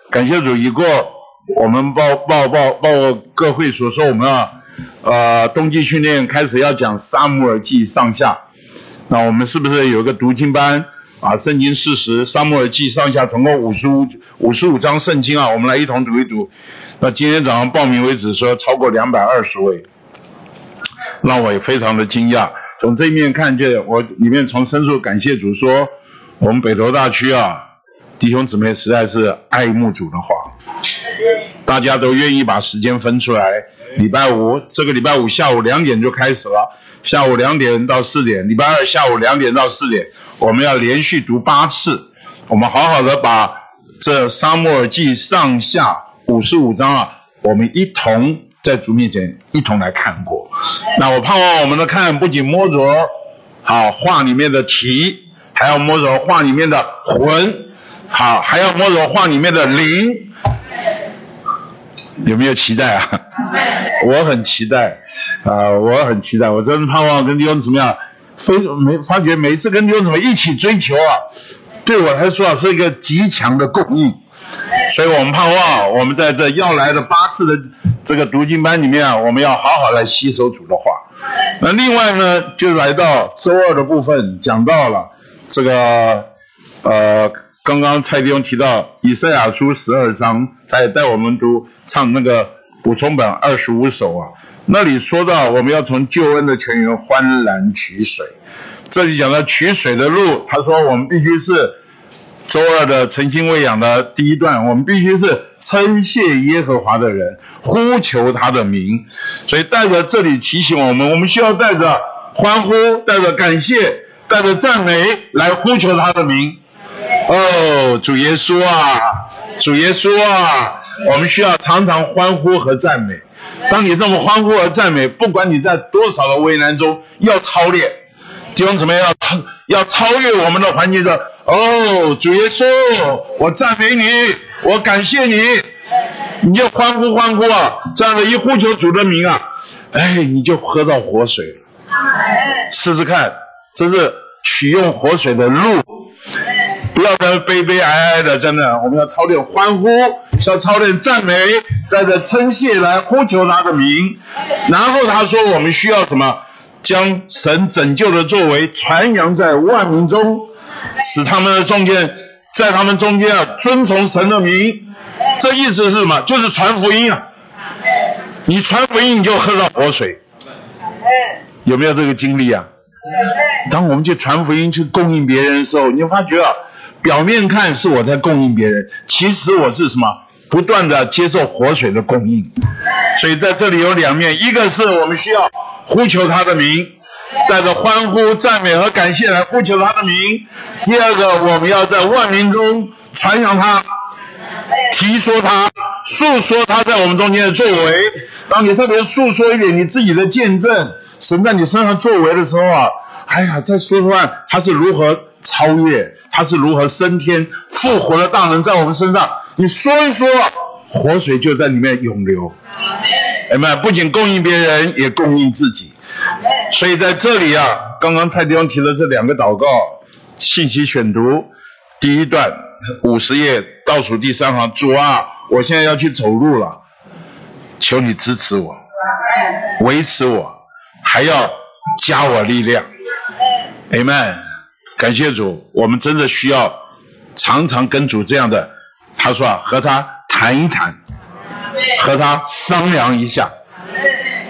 感谢主，已过我们报报报报各会所说，我们啊呃冬季训练开始要讲撒母耳记上下。那我们是不是有一个读经班啊？圣经事实，撒母耳记上下总共五十五五十五章圣经啊，我们来一同读一读。那今天早上报名为止说超过两百二十位。让我也非常的惊讶。从这一面看见，我里面从深处感谢主说，我们北投大区啊，弟兄姊妹实在是爱慕主的话，大家都愿意把时间分出来。礼拜五这个礼拜五下午两点就开始了，下午两点到四点。礼拜二下午两点到四点，我们要连续读八次，我们好好的把这撒母耳记上下五十五章啊，我们一同。在主面前一同来看过，那我盼望我们的看不仅摸着好画里面的题，还要摸着画里面的魂，好还要摸着画里面的灵，有没有期待啊？我很期待啊，我很期待，我真的盼望跟弟兄怎么样？非没发觉每一次跟弟兄怎么一起追求啊，对我来说啊是一个极强的供应。所以我们盼望，我们在这要来的八次的这个读经班里面啊，我们要好好来吸收主的话。那另外呢，就来到周二的部分，讲到了这个呃，刚刚蔡弟兄提到以赛亚书十二章，他也带我们读唱那个补充本二十五首啊，那里说到我们要从救恩的泉源欢然取水。这里讲到取水的路，他说我们必须是。周二的晨星喂养的第一段，我们必须是称谢耶和华的人，呼求他的名。所以带着这里提醒我们，我们需要带着欢呼，带着感谢，带着赞美来呼求他的名。哦，主耶稣啊，主耶稣啊，我们需要常常欢呼和赞美。当你这么欢呼和赞美，不管你在多少的危难中，要操练，弟兄姊妹要要超越我们的环境的。哦，主耶稣，我赞美你，我感谢你，你就欢呼欢呼啊！这样的一呼求主的名啊，哎，你就喝到活水了。试试看，这是取用活水的路，不要在悲悲哀哀的，真的，我们要操练欢呼，要操练赞美，带着称谢来呼求他的名。然后他说，我们需要什么？将神拯救的作为传扬在万民中。使他们的中间，在他们中间啊，遵从神的名，这意思是什么？就是传福音啊！你传福音，你就喝到活水，有没有这个经历啊？当我们去传福音、去供应别人的时候，你发觉啊，表面看是我在供应别人，其实我是什么？不断的接受活水的供应。所以在这里有两面，一个是我们需要呼求他的名。带着欢呼、赞美和感谢来呼求他的名。第二个，我们要在万民中传扬他，提说他，诉说他在我们中间的作为。当你特别诉说一点你自己的见证，神在你身上作为的时候啊，哎呀，再说说看他是如何超越，他是如何升天复活的大能在我们身上。你说一说，活水就在里面涌流。哎们，不仅供应别人，也供应自己。所以在这里啊，刚刚蔡弟兄提的这两个祷告信息选读，第一段五十页倒数第三行，主啊，我现在要去走路了，求你支持我，维持我，还要加我力量。Amen。感谢主，我们真的需要常常跟主这样的，他说啊，和他谈一谈，和他商量一下。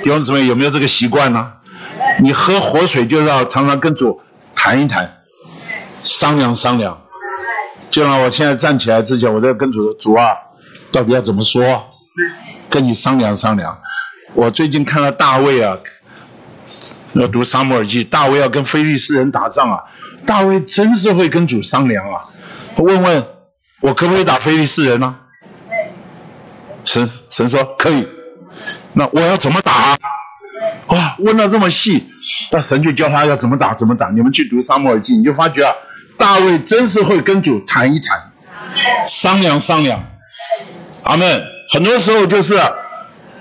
弟兄姊妹有没有这个习惯呢？你喝活水就要常常跟主谈一谈，商量商量。就让我现在站起来之前，我在跟主说：“主啊，到底要怎么说？跟你商量商量。”我最近看到大卫啊，要读撒母耳记，大卫要跟非利士人打仗啊。大卫真是会跟主商量啊！我问问我可不可以打非利士人呢？神神说可以。那我要怎么打啊？哇，问到这么细，那神就教他要怎么打怎么打。你们去读撒母耳记，你就发觉啊，大卫真是会跟主谈一谈，商量商量。阿门。很多时候就是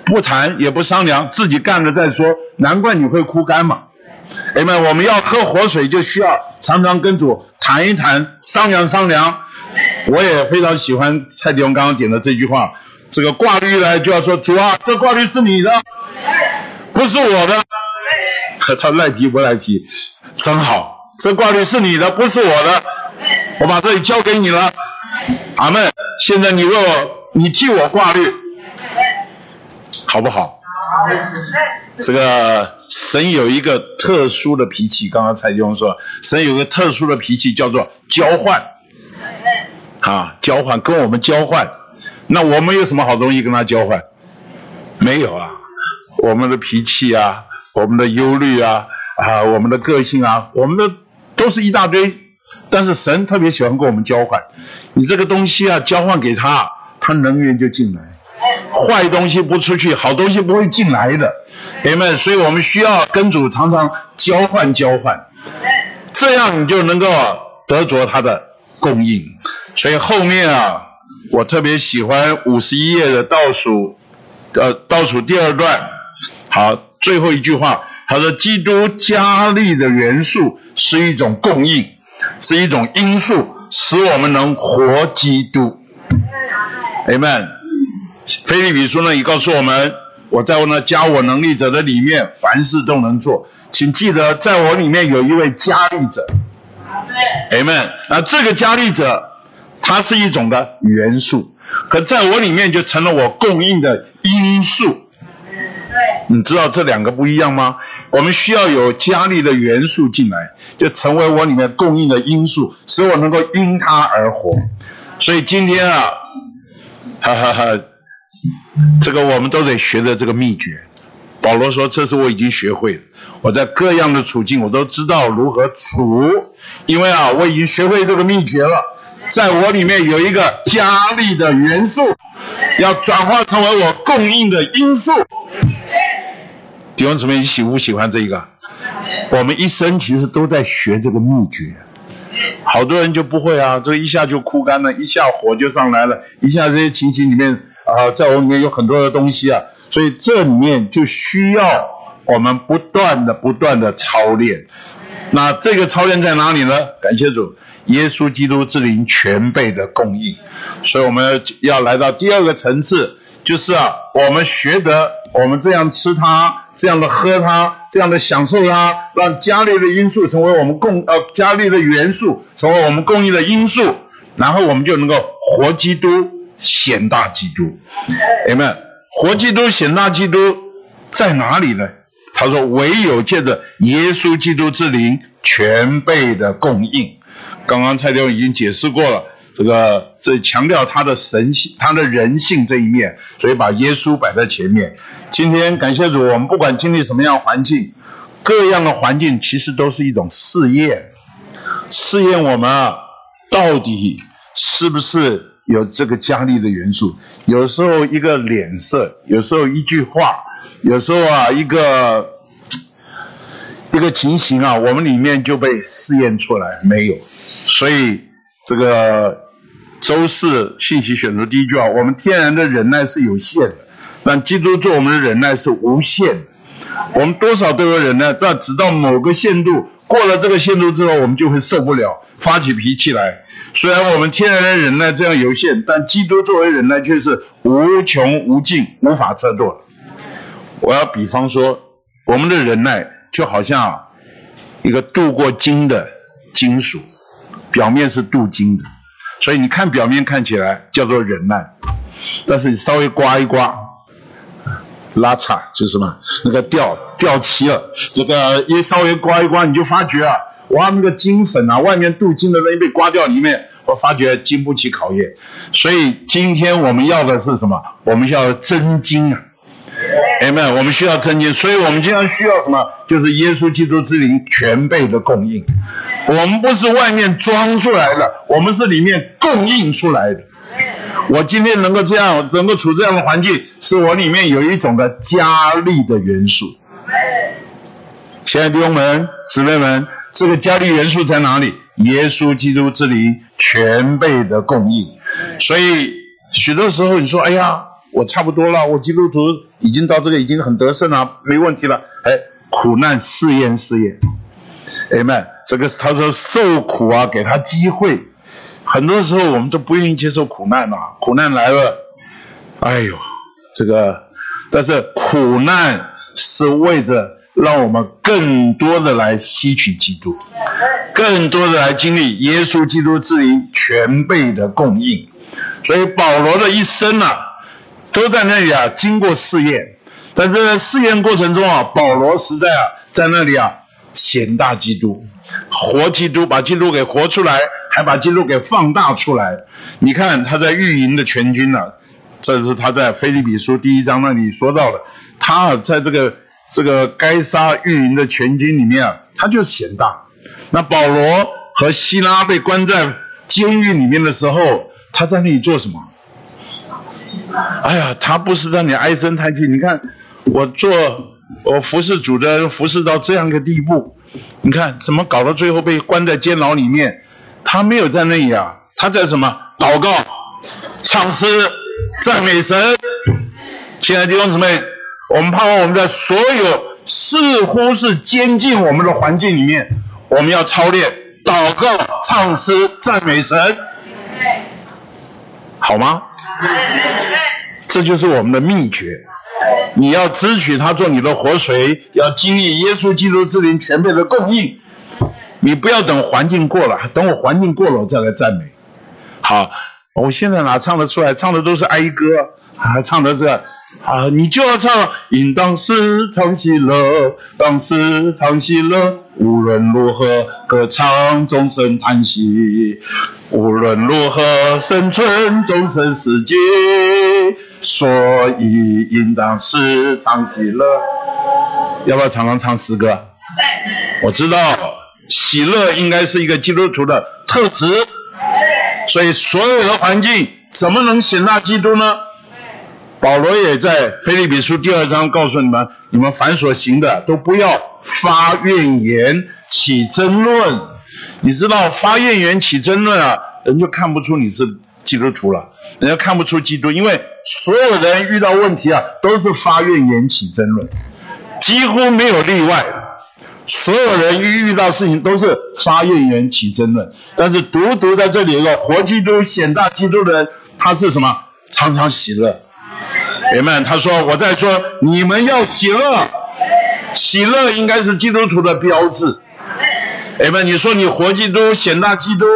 不谈也不商量，自己干了再说。难怪你会枯干嘛。阿门。我们要喝活水，就需要。常常跟主谈一谈，商量商量。我也非常喜欢蔡弟兄刚刚点的这句话：这个挂绿来就要说主啊，这挂绿是你的，不是我的。他赖皮不赖皮？真好，这挂绿是你的，不是我的。我把这里交给你了。阿门。现在你为我，你替我挂绿，好不好？这个神有一个特殊的脾气，刚刚蔡弟兄说，神有个特殊的脾气叫做交换，啊，交换跟我们交换，那我们有什么好东西跟他交换？没有啊，我们的脾气啊，我们的忧虑啊，啊，我们的个性啊，我们的都是一大堆，但是神特别喜欢跟我们交换，你这个东西啊，交换给他，他能源就进来。坏东西不出去，好东西不会进来的，明白？所以我们需要跟主常常交换交换，这样你就能够得着他的供应。所以后面啊，我特别喜欢五十一页的倒数，呃，倒数第二段，好，最后一句话，他说：“基督加力的元素是一种供应，是一种因素，使我们能活基督。” Amen。腓立比书呢也告诉我们，我在我那加我能力者的里面，凡事都能做。请记得，在我里面有一位加力者。Amen。那这个加力者，它是一种的元素，可在我里面就成了我供应的因素。你知道这两个不一样吗？我们需要有加力的元素进来，就成为我里面供应的因素，使我能够因他而活。所以今天啊，哈哈哈。这个我们都得学的这个秘诀。保罗说：“这是我已经学会了。我在各样的处境，我都知道如何处。因为啊，我已经学会这个秘诀了。在我里面有一个加力的元素，要转化成为我供应的因素。弟兄姊妹，你喜不喜欢这个？我们一生其实都在学这个秘诀。好多人就不会啊，这一下就枯干了，一下火就上来了，一下这些情形里面。”啊，在我里面有很多的东西啊，所以这里面就需要我们不断的、不断的操练。那这个操练在哪里呢？感谢主，耶稣基督之灵全备的供应。所以我们要来到第二个层次，就是啊，我们学得我们这样吃它，这样的喝它，这样的享受它，让加力的因素成为我们供呃加力的元素，成为我们供应的因素，然后我们就能够活基督。显大基督，阿们，活基督显大基督在哪里呢？他说：“唯有借着耶稣基督之灵全备的供应。”刚刚蔡弟已经解释过了，这个这强调他的神性、他的人性这一面，所以把耶稣摆在前面。今天感谢主，我们不管经历什么样环境，各样的环境其实都是一种试验，试验我们啊，到底是不是？有这个加力的元素，有时候一个脸色，有时候一句话，有时候啊一个一个情形啊，我们里面就被试验出来没有。所以这个周四信息选读第一句话，我们天然的忍耐是有限的，但基督做我们的忍耐是无限的。我们多少都有忍耐，但直到某个限度，过了这个限度之后，我们就会受不了，发起脾气来。虽然我们天然的忍耐这样有限，但基督作为忍耐却是无穷无尽、无法测度。我要比方说，我们的忍耐就好像一个镀过金的金属，表面是镀金的，所以你看表面看起来叫做忍耐，但是你稍微刮一刮，拉碴就是什么？那个掉掉漆了，这个一稍微刮一刮，你就发觉啊，哇，那个金粉啊，外面镀金的东西被刮掉，里面我发觉经不起考验。所以今天我们要的是什么？我们要真金啊！阿门！我们需要真金，所以我们经常需要什么？就是耶稣基督之灵全备的供应。我们不是外面装出来的，我们是里面供应出来的。我今天能够这样，能够处这样的环境，是我里面有一种的加力的元素。亲爱的弟兄们、姊妹们，这个加力元素在哪里？耶稣基督之灵全备的供应。所以许多时候你说：“哎呀，我差不多了，我基督徒已经到这个已经很得胜了，没问题了。”哎，苦难试验试验，Amen。这个他说受苦啊，给他机会。很多时候我们都不愿意接受苦难嘛，苦难来了，哎呦，这个，但是苦难是为着让我们更多的来吸取基督，更多的来经历耶稣基督之灵全备的供应。所以保罗的一生啊，都在那里啊经过试验，但这个试验过程中啊，保罗实在啊在那里啊显大基督，活基督，把基督给活出来。还把基督给放大出来，你看他在御营的全军呢、这是他在腓立比书第一章那里说到的。他啊在这个这个该杀御营的全军里面啊，他就显大。那保罗和西拉被关在监狱里面的时候，他在那里做什么？哎呀，他不是让你唉声叹气。你看我做我服侍主的，服侍到这样一个地步，你看怎么搞到最后被关在监牢里面？他没有在那里啊，他在什么？祷告、唱诗、赞美神。亲爱的弟兄姊妹，我们盼望我们在所有似乎是监禁我们的环境里面，我们要操练祷告、唱诗、赞美神，好吗？这就是我们的秘诀。你要支取他做你的活水，要经历耶稣基督之灵前辈的供应。你不要等环境过了，等我环境过了，我再来赞美。好，我现在哪唱得出来？唱的都是哀歌，还唱的这啊，你就要唱，应当时常喜乐，当时常喜乐，无论如何歌唱，终身叹息，无论如何生存，终身死寂，所以应当时常喜乐。要不要常常唱诗歌？我知道。喜乐应该是一个基督徒的特质，所以所有的环境怎么能显大基督呢？保罗也在腓立比书第二章告诉你们：你们凡所行的，都不要发怨言、起争论。你知道发怨言、起争论啊，人就看不出你是基督徒了，人家看不出基督，因为所有人遇到问题啊，都是发怨言、起争论，几乎没有例外。所有人一遇到事情都是发怨言起争论，但是独独在这里一个活基督显大基督的人，他是什么？常常喜乐。阿门。他说：“我在说，你们要喜乐，喜乐应该是基督徒的标志。阿门。你说你活基督显大基督，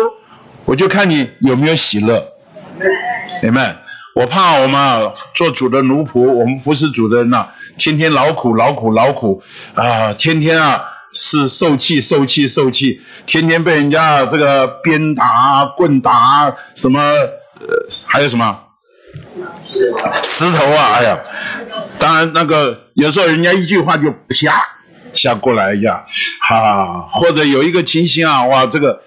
我就看你有没有喜乐。阿门。我怕我们做主的奴仆，我们服侍主的人呐、天天劳苦劳苦劳苦啊，天天啊。”是受气受气受气，天天被人家这个鞭打、棍打，什么呃，还有什么石头啊！哎呀，当然那个有时候人家一句话就啪下过来一样，哈，或者有一个情形啊，哇，这个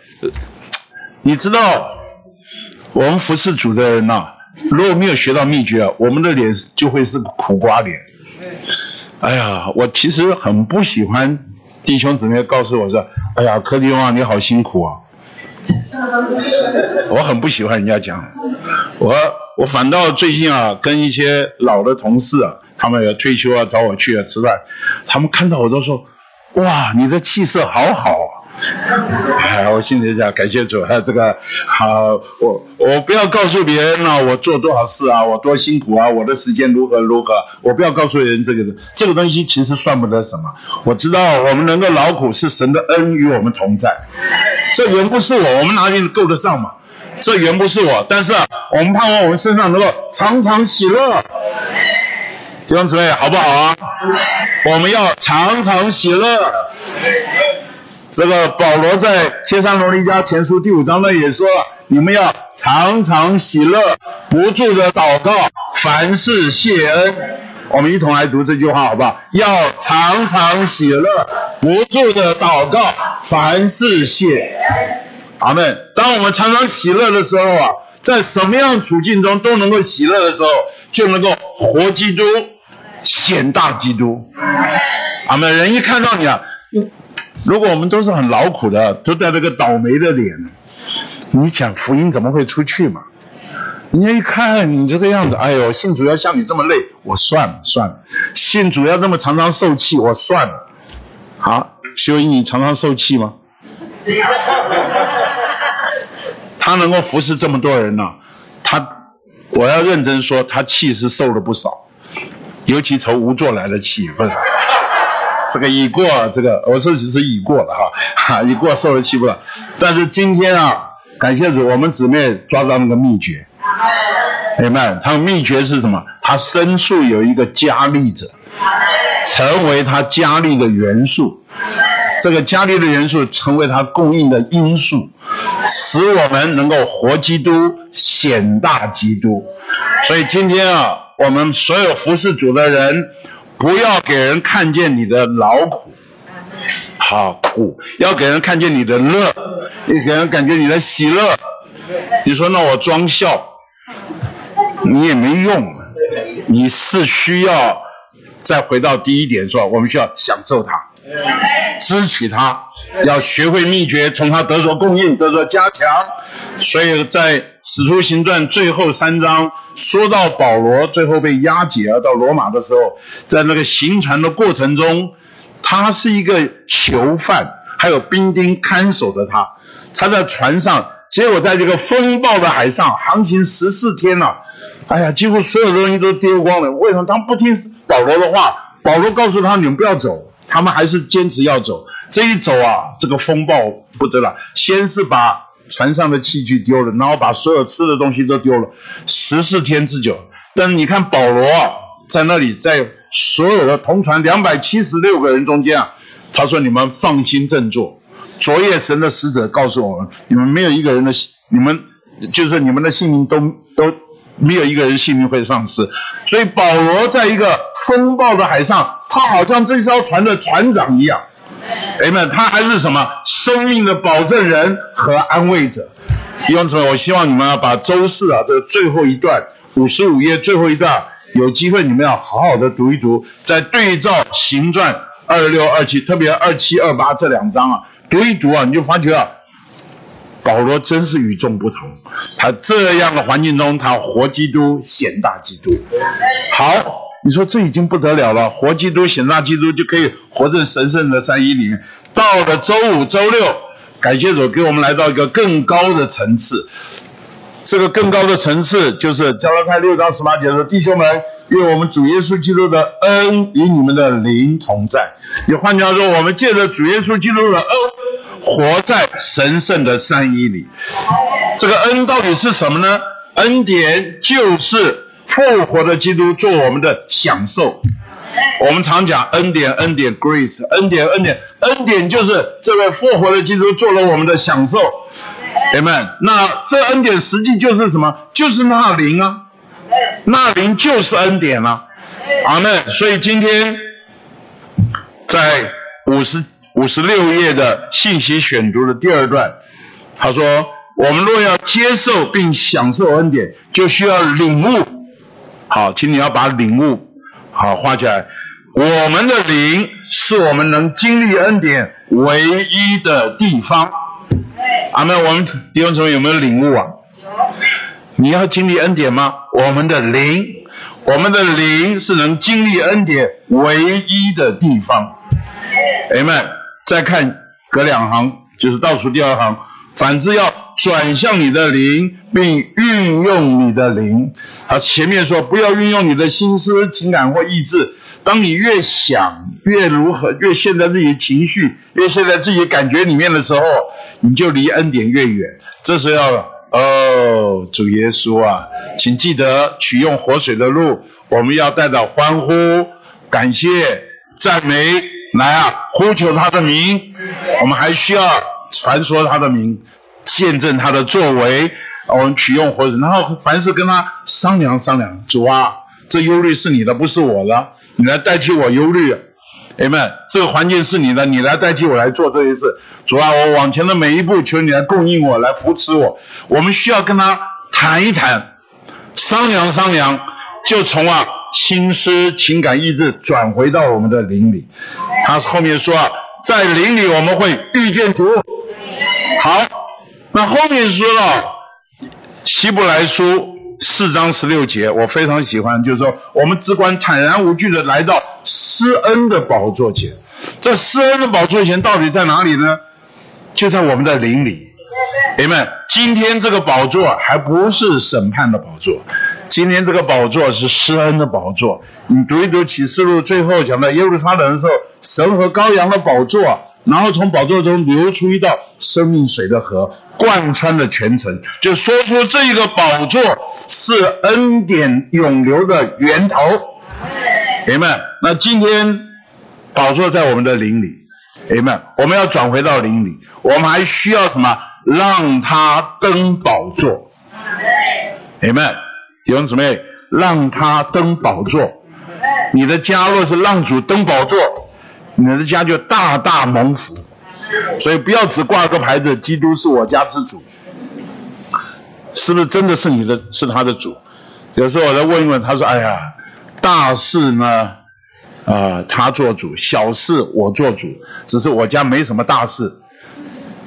你知道，我们服侍主的人呐、如果没有学到秘诀，我们的脸就会是苦瓜脸。哎呀，我其实很不喜欢。弟兄姊妹告诉我说：“哎呀，柯弟兄啊，你好辛苦啊！”我很不喜欢人家讲，我我反倒最近啊，跟一些老的同事啊，他们要退休啊，找我去啊吃饭，他们看到我都说：“哇，你的气色好好啊！”哎，我心里想，感谢主，啊这个好，我我不要告诉别人啊，我做多少事啊，我多辛苦啊，我的时间如何如何，我不要告诉人这个这个东西其实算不得什么。我知道我们能够劳苦是神的恩与我们同在，这人不是我，我们哪里够得上嘛？这原不是我，但是，我们盼望我们身上能够常常喜乐。弟兄姊妹，好不好啊？我们要常常喜乐。这个保罗在帖撒罗尼迦前书第五章呢也说了，你们要常常喜乐，不住的祷告，凡事谢恩。我们一同来读这句话好不好？要常常喜乐，不住的祷告，凡事谢。阿门。当我们常常喜乐的时候啊，在什么样处境中都能够喜乐的时候，就能够活基督。显大基督，阿门！人一看到你啊，如果我们都是很劳苦的，都带着个倒霉的脸，你讲福音怎么会出去嘛？人家一看你这个样子，哎呦，信主要像你这么累，我算了算了；信主要那么常常受气，我算了。好，修一，你常常受气吗？他能够服侍这么多人呢、他，我要认真说，他气是受了不少。尤其从无作来的气，不是 这个已过，这个我说只是已过了哈，哈已过受了气不了。但是今天啊，感谢主，我们姊妹抓到那个秘诀，明白？他的秘诀是什么？他深处有一个加力者，成为他加力的元素，这个加力的元素成为他供应的因素，使我们能够活基督，显大基督。所以今天啊。我们所有服侍主的人，不要给人看见你的劳苦，好苦，要给人看见你的乐，你给人感觉你的喜乐。你说那我装笑，你也没用，你是需要再回到第一点说，我们需要享受它，支取他，要学会秘诀，从他得着供应，得着加强。所以在。使徒行传最后三章说到保罗最后被押解而到罗马的时候，在那个行船的过程中，他是一个囚犯，还有兵丁看守着他。他在船上，结果在这个风暴的海上航行十四天了，哎呀，几乎所有东西都丢光了。为什么他们不听保罗的话？保罗告诉他：“你们不要走。”他们还是坚持要走。这一走啊，这个风暴不得了，先是把。船上的器具丢了，然后把所有吃的东西都丢了，十四天之久。但你看保罗啊，在那里，在所有的同船两百七十六个人中间啊，他说：“你们放心振作。昨夜神的使者告诉我们，你们没有一个人的，你们就是你们的性命都都没有一个人性命会丧失。所以保罗在一个风暴的海上，他好像这艘船的船长一样。”哎们，他还是什么生命的保证人和安慰者。弟兄姊妹，我希望你们要把周四啊这个最后一段五十五页最后一段，有机会你们要好好的读一读，再对照行传二六二七，特别二七二八这两章啊，读一读啊，你就发觉啊，保罗真是与众不同。他这样的环境中，他活基督，显大基督。好。你说这已经不得了了，活基督、显大基督就可以活在神圣的三一里面。到了周五、周六，感谢主给我们来到一个更高的层次。这个更高的层次就是加拉太六章十八节说：“弟兄们，愿我们主耶稣基督的恩与你们的灵同在。”也换句话说，我们借着主耶稣基督的恩，活在神圣的三一里。这个恩到底是什么呢？恩典就是。复活的基督做我们的享受，我们常讲恩典，恩典，grace，恩典，恩典，恩典就是这位复活的基督做了我们的享受，Amen。那这恩典实际就是什么？就是那灵啊，那灵就是恩典啊，阿门。所以今天在五十五十六页的信息选读的第二段，他说：我们若要接受并享受恩典，就需要领悟。好，请你要把领悟好画起来。我们的灵是我们能经历恩典唯一的地方。阿门。我们弟兄姊妹有没有领悟啊？你要经历恩典吗？我们的灵，我们的灵是能经历恩典唯一的地方。阿门。再看隔两行，就是倒数第二行。反之要转向你的灵，并运用你的灵。他前面说不要运用你的心思、情感或意志。当你越想越如何，越陷在自己的情绪，越陷在自己的感觉里面的时候，你就离恩典越远。这时候要哦，主耶稣啊，请记得取用活水的路，我们要带着欢呼、感谢、赞美来啊，呼求他的名。我们还需要传说他的名，见证他的作为。我们取用活人，然后凡事跟他商量商量。主啊，这忧虑是你的，不是我的。你来代替我忧虑，Amen。这个环境是你的，你来代替我来做这些事。主啊，我往前的每一步，求你来供应我，来扶持我。我们需要跟他谈一谈，商量商量，就从啊心思、情感、意志转回到我们的灵里。他后面说啊，在灵里我们会遇见主。好，那后面说了希伯来书。四章十六节，我非常喜欢，就是说，我们只管坦然无惧的来到施恩的宝座前。这施恩的宝座前到底在哪里呢？就在我们的灵里。阿们，今天这个宝座还不是审判的宝座，今天这个宝座是施恩的宝座。你读一读启示录，最后讲到耶路撒冷的时候，神和羔羊的宝座。然后从宝座中流出一道生命水的河，贯穿了全城，就说出这个宝座是恩典涌流的源头。阿们。那今天宝座在我们的灵里，阿们。我们要转回到灵里，我们还需要什么？让他登宝座。阿们。弟兄姊妹，让他登宝座。你的家若是让主登宝座。你的家就大大蒙福，所以不要只挂个牌子“基督是我家之主”，是不是真的是你的，是他的主？有时候我再问一问，他说：“哎呀，大事呢，啊、呃，他做主；小事我做主。只是我家没什么大事，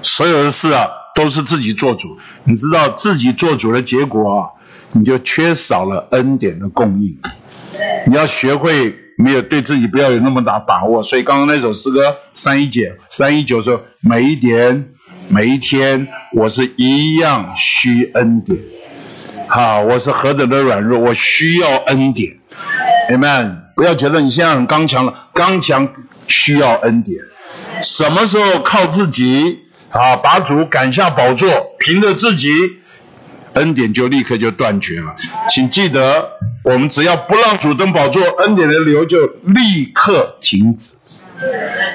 所有的事啊都是自己做主。你知道自己做主的结果啊，你就缺少了恩典的供应。你要学会。”没有对自己不要有那么大把握，所以刚刚那首诗歌三一九三一九说，每一点每一天我是一样需恩典，好，我是何等的软弱，我需要恩典，Amen。不要觉得你现在很刚强了，刚强需要恩典，什么时候靠自己啊，把主赶下宝座，凭着自己。恩典就立刻就断绝了，请记得，我们只要不让主登宝座，恩典的流就立刻停止。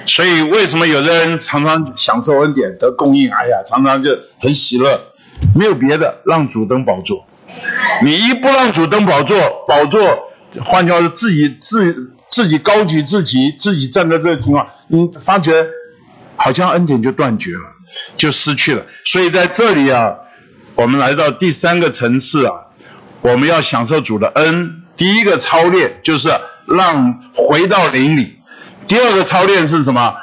所以，为什么有的人常常享受恩典得供应？哎呀，常常就很喜乐，没有别的，让主登宝座。你一不让主登宝座，宝座，换句话说，自己自自己高举自己，自己站在这个情况，你发觉好像恩典就断绝了，就失去了。所以在这里啊。我们来到第三个层次啊，我们要享受主的恩。第一个操练就是让回到灵里，第二个操练是什么？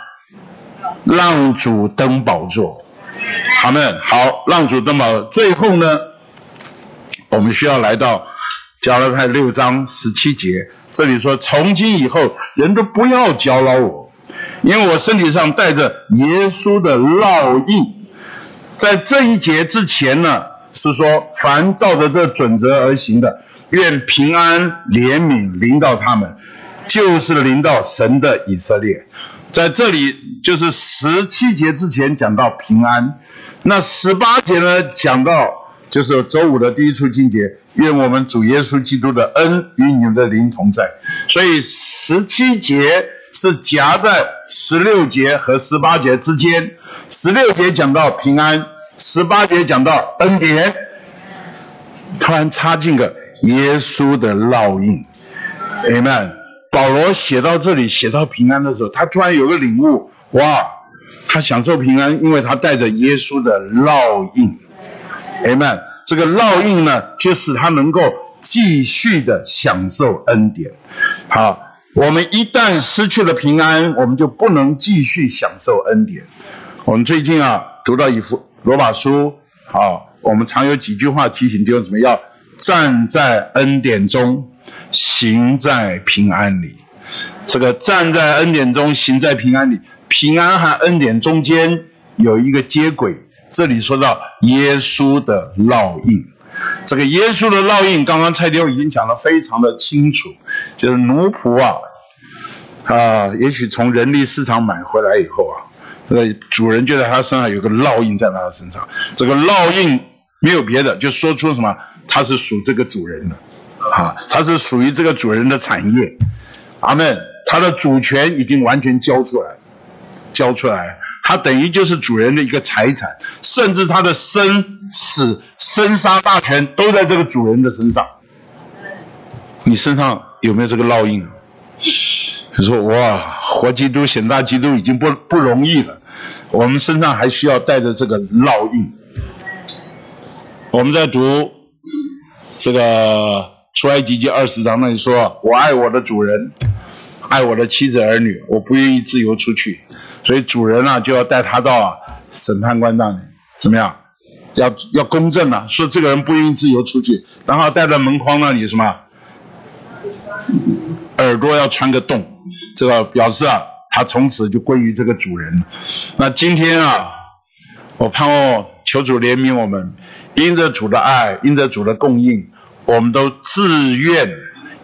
让主登宝座。好们，好，让主登宝。最后呢，我们需要来到加拉太六章十七节，这里说：从今以后，人都不要搅扰我，因为我身体上带着耶稣的烙印。在这一节之前呢，是说凡照着这准则而行的，愿平安怜悯临到他们，就是临到神的以色列。在这里就是十七节之前讲到平安，那十八节呢讲到就是周五的第一处经节，愿我们主耶稣基督的恩与你们的灵同在。所以十七节是夹在十六节和十八节之间。十六节讲到平安，十八节讲到恩典，突然插进个耶稣的烙印，Amen。保罗写到这里，写到平安的时候，他突然有个领悟，哇，他享受平安，因为他带着耶稣的烙印，Amen。这个烙印呢，就使他能够继续的享受恩典。好，我们一旦失去了平安，我们就不能继续享受恩典。我们最近啊，读到一幅罗马书，啊，我们常有几句话提醒弟兄姊妹要站在恩典中，行在平安里。这个站在恩典中，行在平安里，平安和恩典中间有一个接轨。这里说到耶稣的烙印，这个耶稣的烙印，刚刚蔡弟兄已经讲得非常的清楚，就是奴仆啊，啊，也许从人力市场买回来以后啊，这个主人就在他身上有个烙印在他的身上，这个烙印没有别的，就说出什么，他是属这个主人的，啊，他是属于这个主人的产业，阿门，他的主权已经完全交出来，交出来。他等于就是主人的一个财产，甚至他的生死、生杀大权都在这个主人的身上。你身上有没有这个烙印？他说：“哇，活基督、显大基督已经不不容易了，我们身上还需要带着这个烙印。”我们在读这个出埃及记二十章那里说：“我爱我的主人，爱我的妻子儿女，我不愿意自由出去。”所以主人啊，就要带他到审判官那里，怎么样？要要公正啊，说这个人不愿意自由出去，然后带到门框那里什么？耳朵要穿个洞，这个表示啊，他从此就归于这个主人。那今天啊，我盼望求主怜悯我们，因着主的爱，因着主的供应，我们都自愿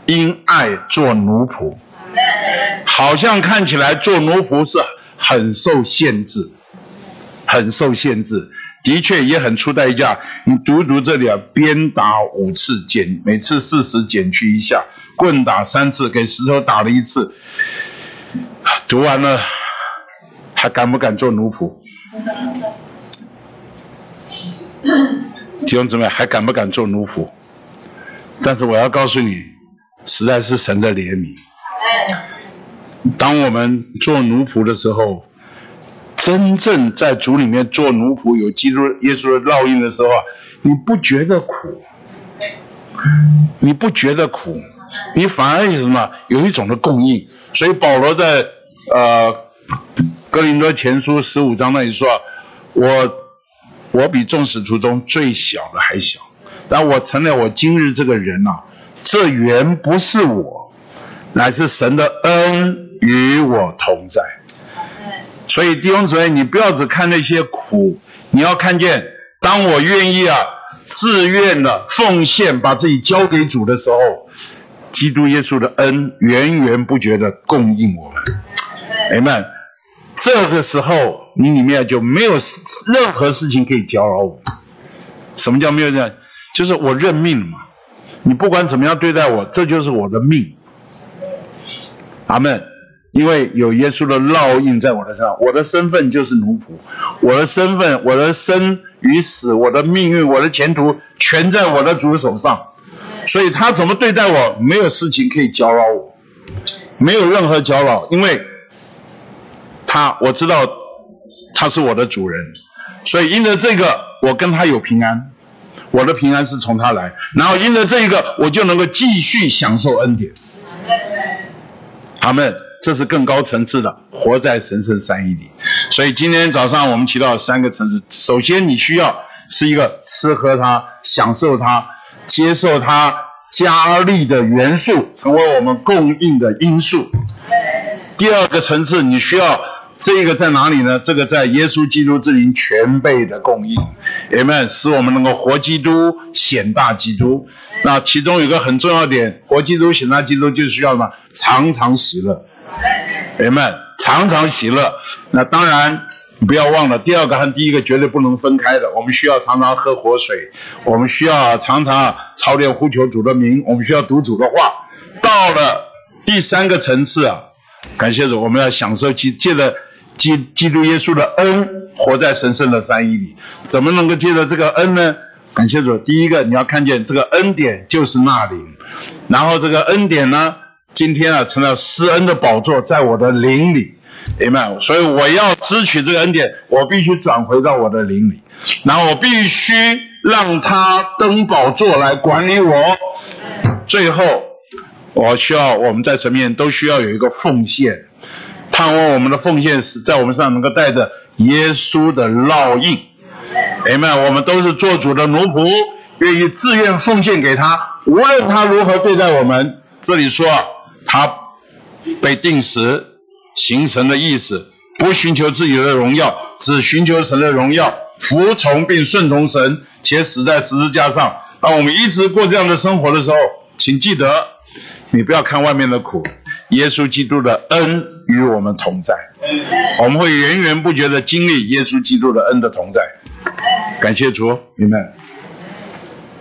因爱做奴仆，好像看起来做奴仆是。很受限制，很受限制，的确也很出代价。你读读这里啊，鞭打五次，减每次四十减去一下，棍打三次，给石头打了一次。读完了，还敢不敢做奴仆？弟兄姊妹，还敢不敢做奴仆？但是我要告诉你，实在是神的怜悯。当我们做奴仆的时候，真正在主里面做奴仆，有基督耶稣的烙印的时候，你不觉得苦？你不觉得苦？你反而有什么？有一种的供应。所以保罗在呃哥林多前书十五章那里说：“我我比众使徒中最小的还小，但我成了我今日这个人呐、啊，这原不是我，乃是神的恩。”与我同在，所以弟兄姊妹，你不要只看那些苦，你要看见，当我愿意啊，自愿的奉献，把自己交给主的时候，基督耶稣的恩源源不绝的供应我们，Amen。这个时候，你里面就没有任何事情可以搅扰我。什么叫没有这样？就是我认命了嘛。你不管怎么样对待我，这就是我的命。阿门。因为有耶稣的烙印在我的身上，我的身份就是奴仆，我的身份、我的生与死、我的命运、我的前途，全在我的主手上。所以他怎么对待我，没有事情可以搅扰我，没有任何搅扰，因为他我知道他是我的主人，所以因着这个，我跟他有平安，我的平安是从他来，然后因着这一个，我就能够继续享受恩典。阿门。这是更高层次的活在神圣三一里，所以今天早上我们提到三个层次。首先，你需要是一个吃喝它、享受它、接受它加力的元素，成为我们供应的因素。第二个层次，你需要这个在哪里呢？这个在耶稣基督之灵全备的供应，Amen，使我们能够活基督、显大基督。那其中有个很重要点，活基督、显大基督，就需要什么？常常喜乐。人们常常喜乐。那当然，不要忘了第二个和第一个绝对不能分开的。我们需要常常喝活水，我们需要常常操练呼求主的名，我们需要读主的话。到了第三个层次啊，感谢主，我们要享受基借着基基督耶稣的恩，活在神圣的三一里。怎么能够借着这个恩呢？感谢主，第一个你要看见这个恩典就是那灵，然后这个恩典呢？今天啊，成了施恩的宝座，在我的灵里，Amen。所以我要支取这个恩典，我必须转回到我的灵里，然后我必须让他登宝座来管理我。最后，我需要我们在神面都需要有一个奉献，盼望我们的奉献是在我们身上能够带着耶稣的烙印，Amen。我们都是做主的奴仆，愿意自愿奉献给他，无论他如何对待我们。这里说。他被定死，形神的意思，不寻求自己的荣耀，只寻求神的荣耀，服从并顺从神，且死在十字架上。当我们一直过这样的生活的时候，请记得，你不要看外面的苦，耶稣基督的恩与我们同在，我们会源源不绝的经历耶稣基督的恩的同在。感谢主，你们。